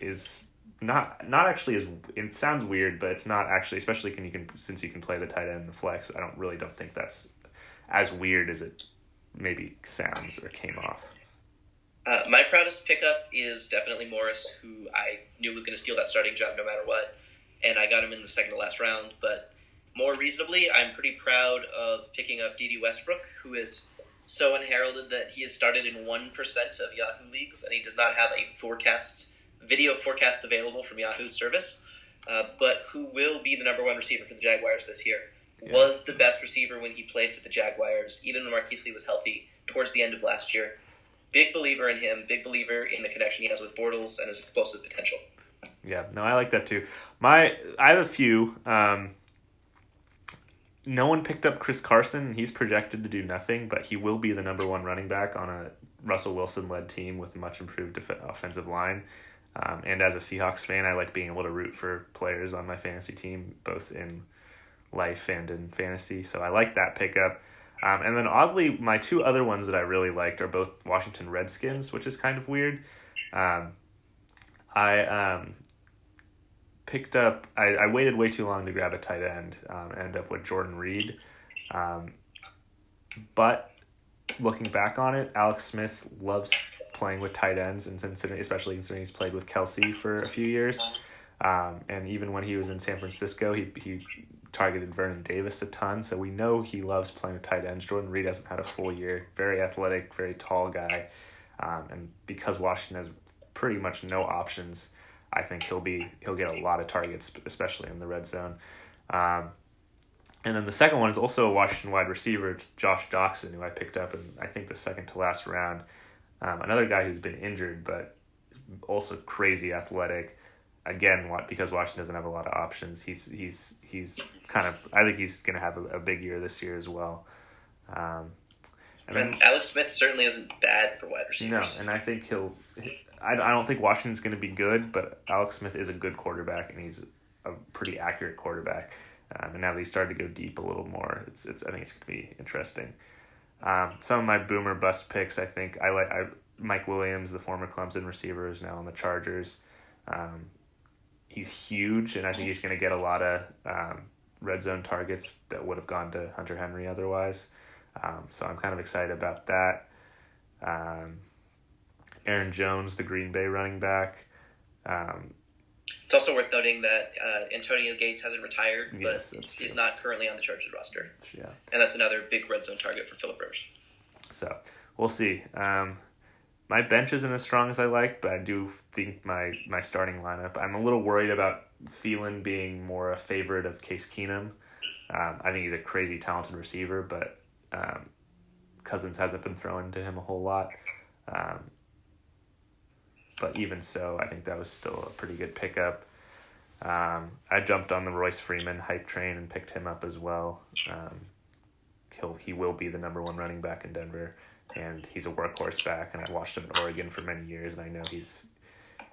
is not not actually as it sounds weird, but it's not actually, especially can you can since you can play the tight end and the flex. I don't really don't think that's as weird as it maybe sounds or came off. Uh, my proudest pickup is definitely Morris, who I knew was going to steal that starting job no matter what, and I got him in the second to last round. But more reasonably, I'm pretty proud of picking up Dede Westbrook, who is so unheralded that he has started in 1% of Yahoo leagues, and he does not have a forecast video forecast available from Yahoo's service, uh, but who will be the number one receiver for the Jaguars this year. Yeah. Was the best receiver when he played for the Jaguars, even when Marquise Lee was healthy towards the end of last year big believer in him, big believer in the connection he has with Bortles and his explosive potential. Yeah, no, I like that too. My, I have a few. Um, no one picked up Chris Carson. He's projected to do nothing, but he will be the number one running back on a Russell Wilson led team with a much improved def- offensive line. Um, and as a Seahawks fan, I like being able to root for players on my fantasy team, both in life and in fantasy. So I like that pickup. Um, and then oddly, my two other ones that I really liked are both Washington Redskins, which is kind of weird. Um, I um, picked up. I, I waited way too long to grab a tight end. Um, ended up with Jordan Reed, um, but looking back on it, Alex Smith loves playing with tight ends, and Kansas City, especially considering he's played with Kelce for a few years. Um, and even when he was in San Francisco, he he targeted Vernon Davis a ton, so we know he loves playing tight ends. Jordan Reed hasn't had a full year. Very athletic, very tall guy, um, and because Washington has pretty much no options, I think he'll be he'll get a lot of targets, especially in the red zone. Um, and then the second one is also a Washington wide receiver, Josh Doctson, who I picked up in I think the second to last round. Um, another guy who's been injured, but also crazy athletic again, what because Washington doesn't have a lot of options, he's he's he's kind of I think he's going to have a, a, big year this year as well. Um, and, then Alex Smith certainly isn't bad for wide receivers. No, and I think he'll. I, I don't think Washington's going to be good, but Alex Smith is a good quarterback, and he's a pretty accurate quarterback. Um, and now that he's starting to go deep a little more, it's it's I think it's going to be interesting. Um, some of my boomer bust picks, I think I like I Mike Williams, the former Clemson receiver, is now on the Chargers. Um, he's huge, and I think he's going to get a lot of um, red zone targets that would have gone to Hunter Henry otherwise. Um, so I'm kind of excited about that. Um, Aaron Jones, the Green Bay running back. Um, it's also worth noting that uh, Antonio Gates hasn't retired, yes, but he's not currently on the Chargers roster. Yeah, and that's another big red zone target for Philip Rivers. So we'll see. Um, my bench isn't as strong as I like, but I do think my my starting lineup. I'm a little worried about Thielen being more a favorite of Case Keenum. Um, I think he's a crazy talented receiver, but um, Cousins hasn't been thrown to him a whole lot. Um, but even so, I think that was still a pretty good pickup. Um, I jumped on the Royce Freeman hype train and picked him up as well. Um, he'll he will be the number one running back in Denver, and he's a workhorse back. And I watched him in Oregon for many years, and I know he's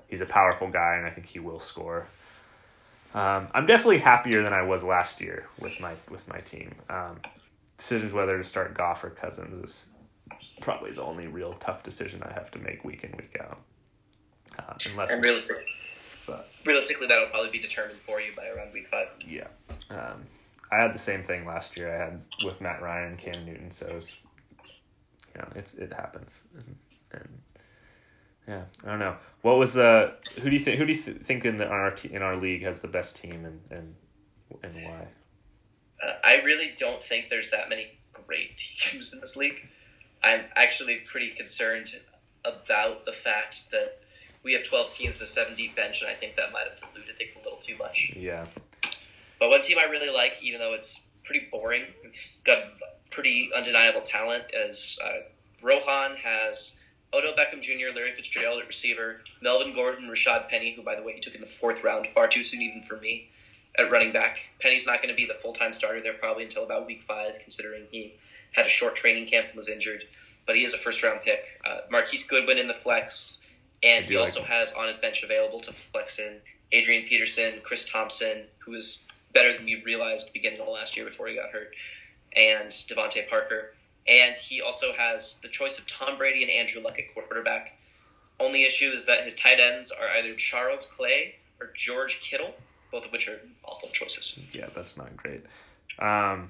he's a powerful guy, and I think he will score. Um, I'm definitely happier than I was last year with my with my team. Um, decisions whether to start Goff or Cousins is probably the only real tough decision I have to make week in week out. Uh, unless And realistically, but realistically, that'll probably be determined for you by around week five. yeah, um, I had the same thing last year. I had with Matt Ryan, and Cam Newton. So it's you know it's it happens, and, and yeah, I don't know. What was the who do you think who do you th- think in the on our te- in our league has the best team and and and why? Uh, I really don't think there's that many great teams in this league. I'm actually pretty concerned about the fact that we have 12 teams with a seven deep bench, and I think that might have diluted things a little too much. Yeah, But one team I really like, even though it's pretty boring, it's got pretty undeniable talent, as uh, Rohan has Odell Beckham Jr., Larry Fitzgerald at receiver, Melvin Gordon, Rashad Penny, who, by the way, he took in the fourth round, far too soon even for me, at running back. Penny's not going to be the full time starter there probably until about week five, considering he had a short training camp and was injured. But he is a first round pick. Uh, Marquise Goodwin in the flex, and he like also has on his bench available to flex in Adrian Peterson, Chris Thompson, who is better than we realized beginning of last year before he got hurt, and DeVante Parker. And he also has the choice of Tom Brady and Andrew Luck at quarterback. Only issue is that his tight ends are either Charles Clay or George Kittle, both of which are awful choices. yeah, that's not great. Um,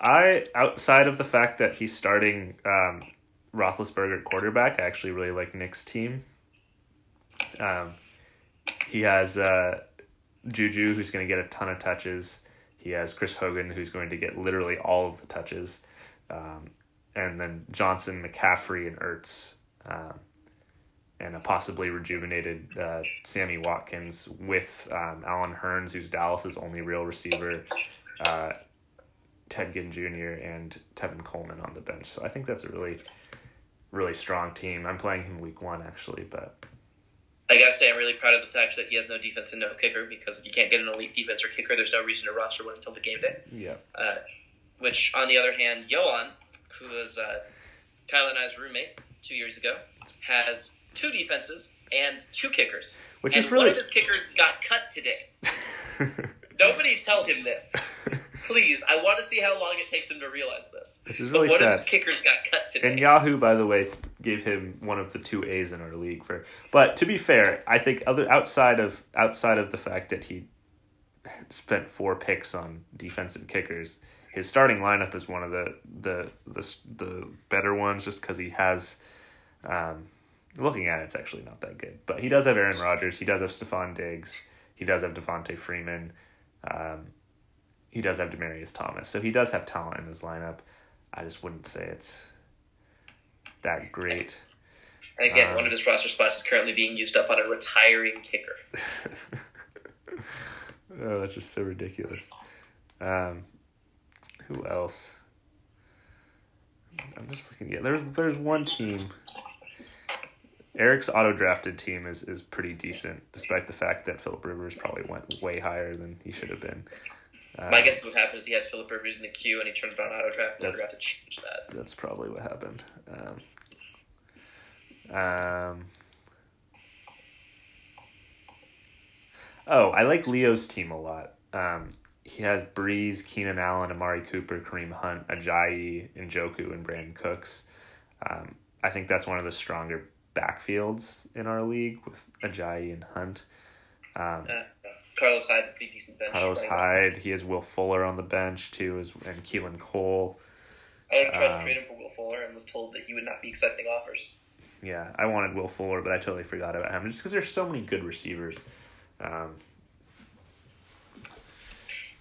I outside of the fact that he's starting um, Roethlisberger at quarterback, I actually really like Nick's team. Um, he has uh, Juju, who's going to get a ton of touches. He has Chris Hogan, who's going to get literally all of the touches, um, and then Johnson, McCaffrey, and Ertz, um, and a possibly rejuvenated uh, Sammy Watkins with um, Allen Hurns, who's Dallas's only real receiver, uh, Ted Ginn Jr. and Tevin Coleman on the bench. So I think that's a really, really strong team. I'm playing him week one actually, but I gotta say, I'm really proud of the fact that he has no defense and no kicker because if you can't get an elite defense or kicker, there's no reason to roster one until the game day. yeah, Uh, which, on the other hand, Johan, who was uh, Kyle and I's roommate two years ago, has two defenses and two kickers. which and is one of his kickers got cut today. Nobody tell him this. Please, I want to see how long it takes him to realize this. which is But really one sad. kickers got cut today. And Yahoo, by the way, gave him one of the two A's in our league for. But to be fair, I think other outside of outside of the fact that he spent four picks on defensive kickers, his starting lineup is one of the the the, the better ones, just because he has. Um, looking at it, it's actually not that good, but he does have Aaron Rodgers. He does have Stefon Diggs. He does have Devonta Freeman. Um, he does have Demaryius Thomas, so he does have talent in his lineup. I just wouldn't say it's that great. and again, um, one of his roster spots is currently being used up on a retiring kicker. oh, that's just so ridiculous. Um, who else? I'm just looking. Yeah, there's there's one team. Eric's auto drafted team is, is pretty decent, despite the fact that Philip Rivers probably went way higher than he should have been. Um, My guess is what happened is he had Philip Rivers in the queue and he turned it on auto draft and forgot to change that. That's probably what happened. Um, um, oh, I like Leo's team a lot. Um, he has Brees, Keenan Allen, Amari Cooper, Kareem Hunt, Ajayi, Njoku, and Brandin Cooks. Um, I think that's one of the stronger backfields in our league with Ajayi and Hunt. Um, Uh, Carlos Hyde, a pretty decent bench. Carlos. Hyde, he has Will Fuller on the bench too, as and Keelan Cole. I tried Um, to trade him for Will Fuller and was told that he would not be accepting offers. Yeah, I wanted Will Fuller, but I totally forgot about him just because there's so many good receivers. Um,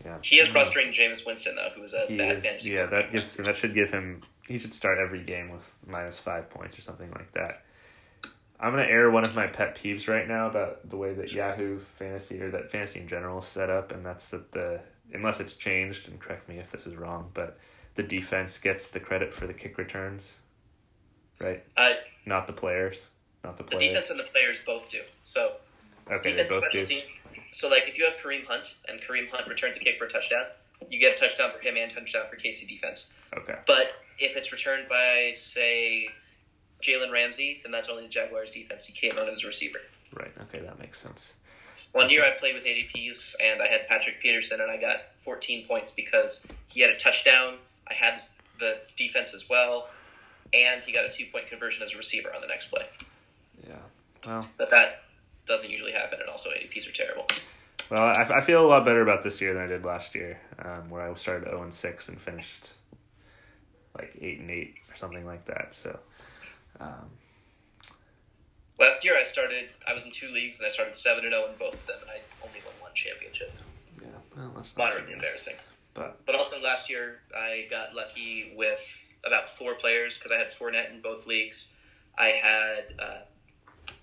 yeah, He is rostering Jameis Winston though, who is a He bad is, fantasy. yeah, that gives that should give him. He should start every game with minus five points or something like that. I'm gonna air one of my pet peeves right now about the way that Yahoo Fantasy or that Fantasy in general is set up, and that's that the unless it's changed, and correct me if this is wrong, but the defense gets the credit for the kick returns, right? Uh, Not the players. not the players. The defense and the players both do. So okay, they defense, both do. team. So like if you have Kareem Hunt and Kareem Hunt returns a kick for a touchdown, you get a touchdown for him and a touchdown for KC defense. Okay, But if it's returned by say Jalen Ramsey, then that's only the Jaguars defense. He can't run as a receiver. right. Okay, that makes sense. One year I played with IDPs and I had Patrick Peterson and I got 14 points because he had a touchdown. I had the defense as well, and he got a two point conversion as a receiver on the next play. Yeah. Well, But that doesn't usually happen, and also IDPs are terrible. well, I, I feel a lot better about this year than I did last year, um, where I started zero and six and finished like eight and eight or something like that. So, um, Last year I started, I was in two leagues and I started 7 and 0 in both of them, and I only won one championship. yeah. Well, that's Moderately embarrassing. But But also last year, I got lucky with about four players because I had Fournette in both leagues. I had uh,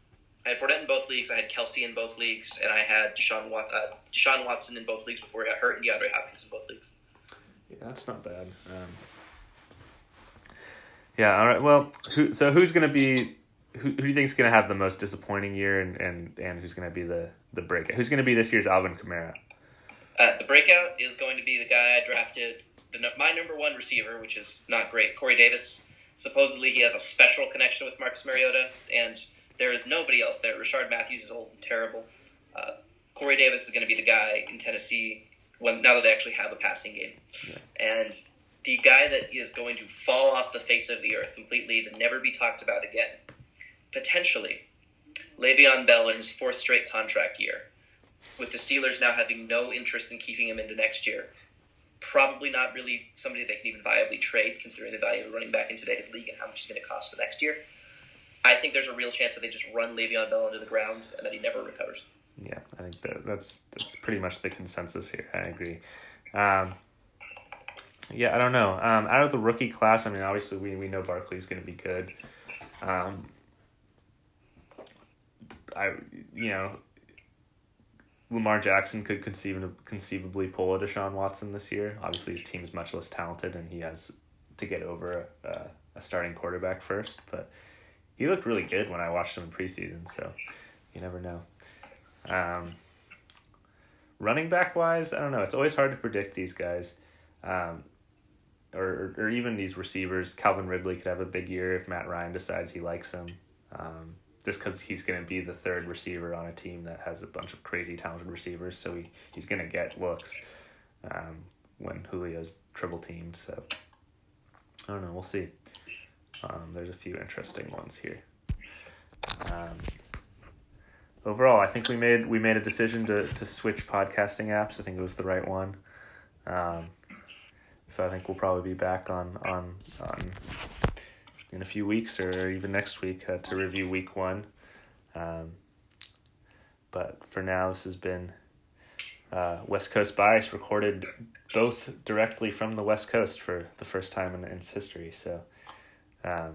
I had Fournette in both leagues. I had Kelce in both leagues, and I had Deshaun, Wat- uh, Deshaun Watson in both leagues before he got hurt, and DeAndre Hopkins in both leagues. yeah, that's not bad. Um, yeah. All right. Well, who, so who's gonna be? Who, who do you think is gonna have the most disappointing year, and and, and who's gonna be the the breakout? Who's gonna be this year's Alvin Kamara? Uh, the breakout is going to be the guy I drafted, the, my number one receiver, which is not great, Corey Davis. Supposedly he has a special connection with Marcus Mariota, and there is nobody else there. Rishard Matthews is old and terrible. Uh, Corey Davis is going to be the guy in Tennessee when now that they actually have a passing game, Yeah. and the guy that is going to fall off the face of the earth completely to never be talked about again, potentially, Le'Veon Bell in his fourth straight contract year with the Steelers now having no interest in keeping him into next year. Probably not really somebody they can even viably trade, considering the value of running back in today's league and how much he's going to cost the next year. I think there's a real chance that they just run Le'Veon Bell into the ground and that he never recovers. Yeah, I think that that's that's pretty much the consensus here. I agree. Um, yeah, I don't know. Um, out of the rookie class, I mean, obviously we we know Barkley's going to be good. Um, I you know Lamar Jackson could conceivably conceivably pull a Deshaun Watson this year. Obviously, his team is much less talented, and he has to get over a, a starting quarterback first. But he looked really good when I watched him in preseason, so you never know. Um, running back wise, I don't know. It's always hard to predict these guys, um, or or even these receivers. Calvin Ridley could have a big year if Matt Ryan decides he likes him. Um, just because he's going to be the third receiver on a team that has a bunch of crazy talented receivers, so he, he's going to get looks um, when Julio's triple teamed. So I don't know. We'll see. Um, there's a few interesting ones here. Um, overall, I think we made we made a decision to, to switch podcasting apps. I think it was the right one. Um, so I think we'll probably be back on on on in a few weeks or even next week uh, to review week one. Um, but for now, this has been uh, West Coast Bias recorded both directly from the West Coast for the first time in, in its history. So um,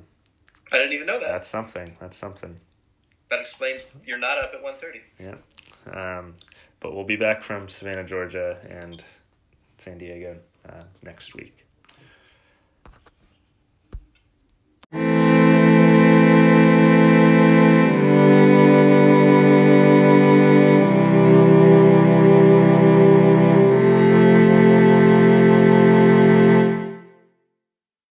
I didn't even know that. that's something. That's something. that explains you're not up at 1.30. Yeah. Um, but we'll be back from Savannah, Georgia and San Diego Uh, next week.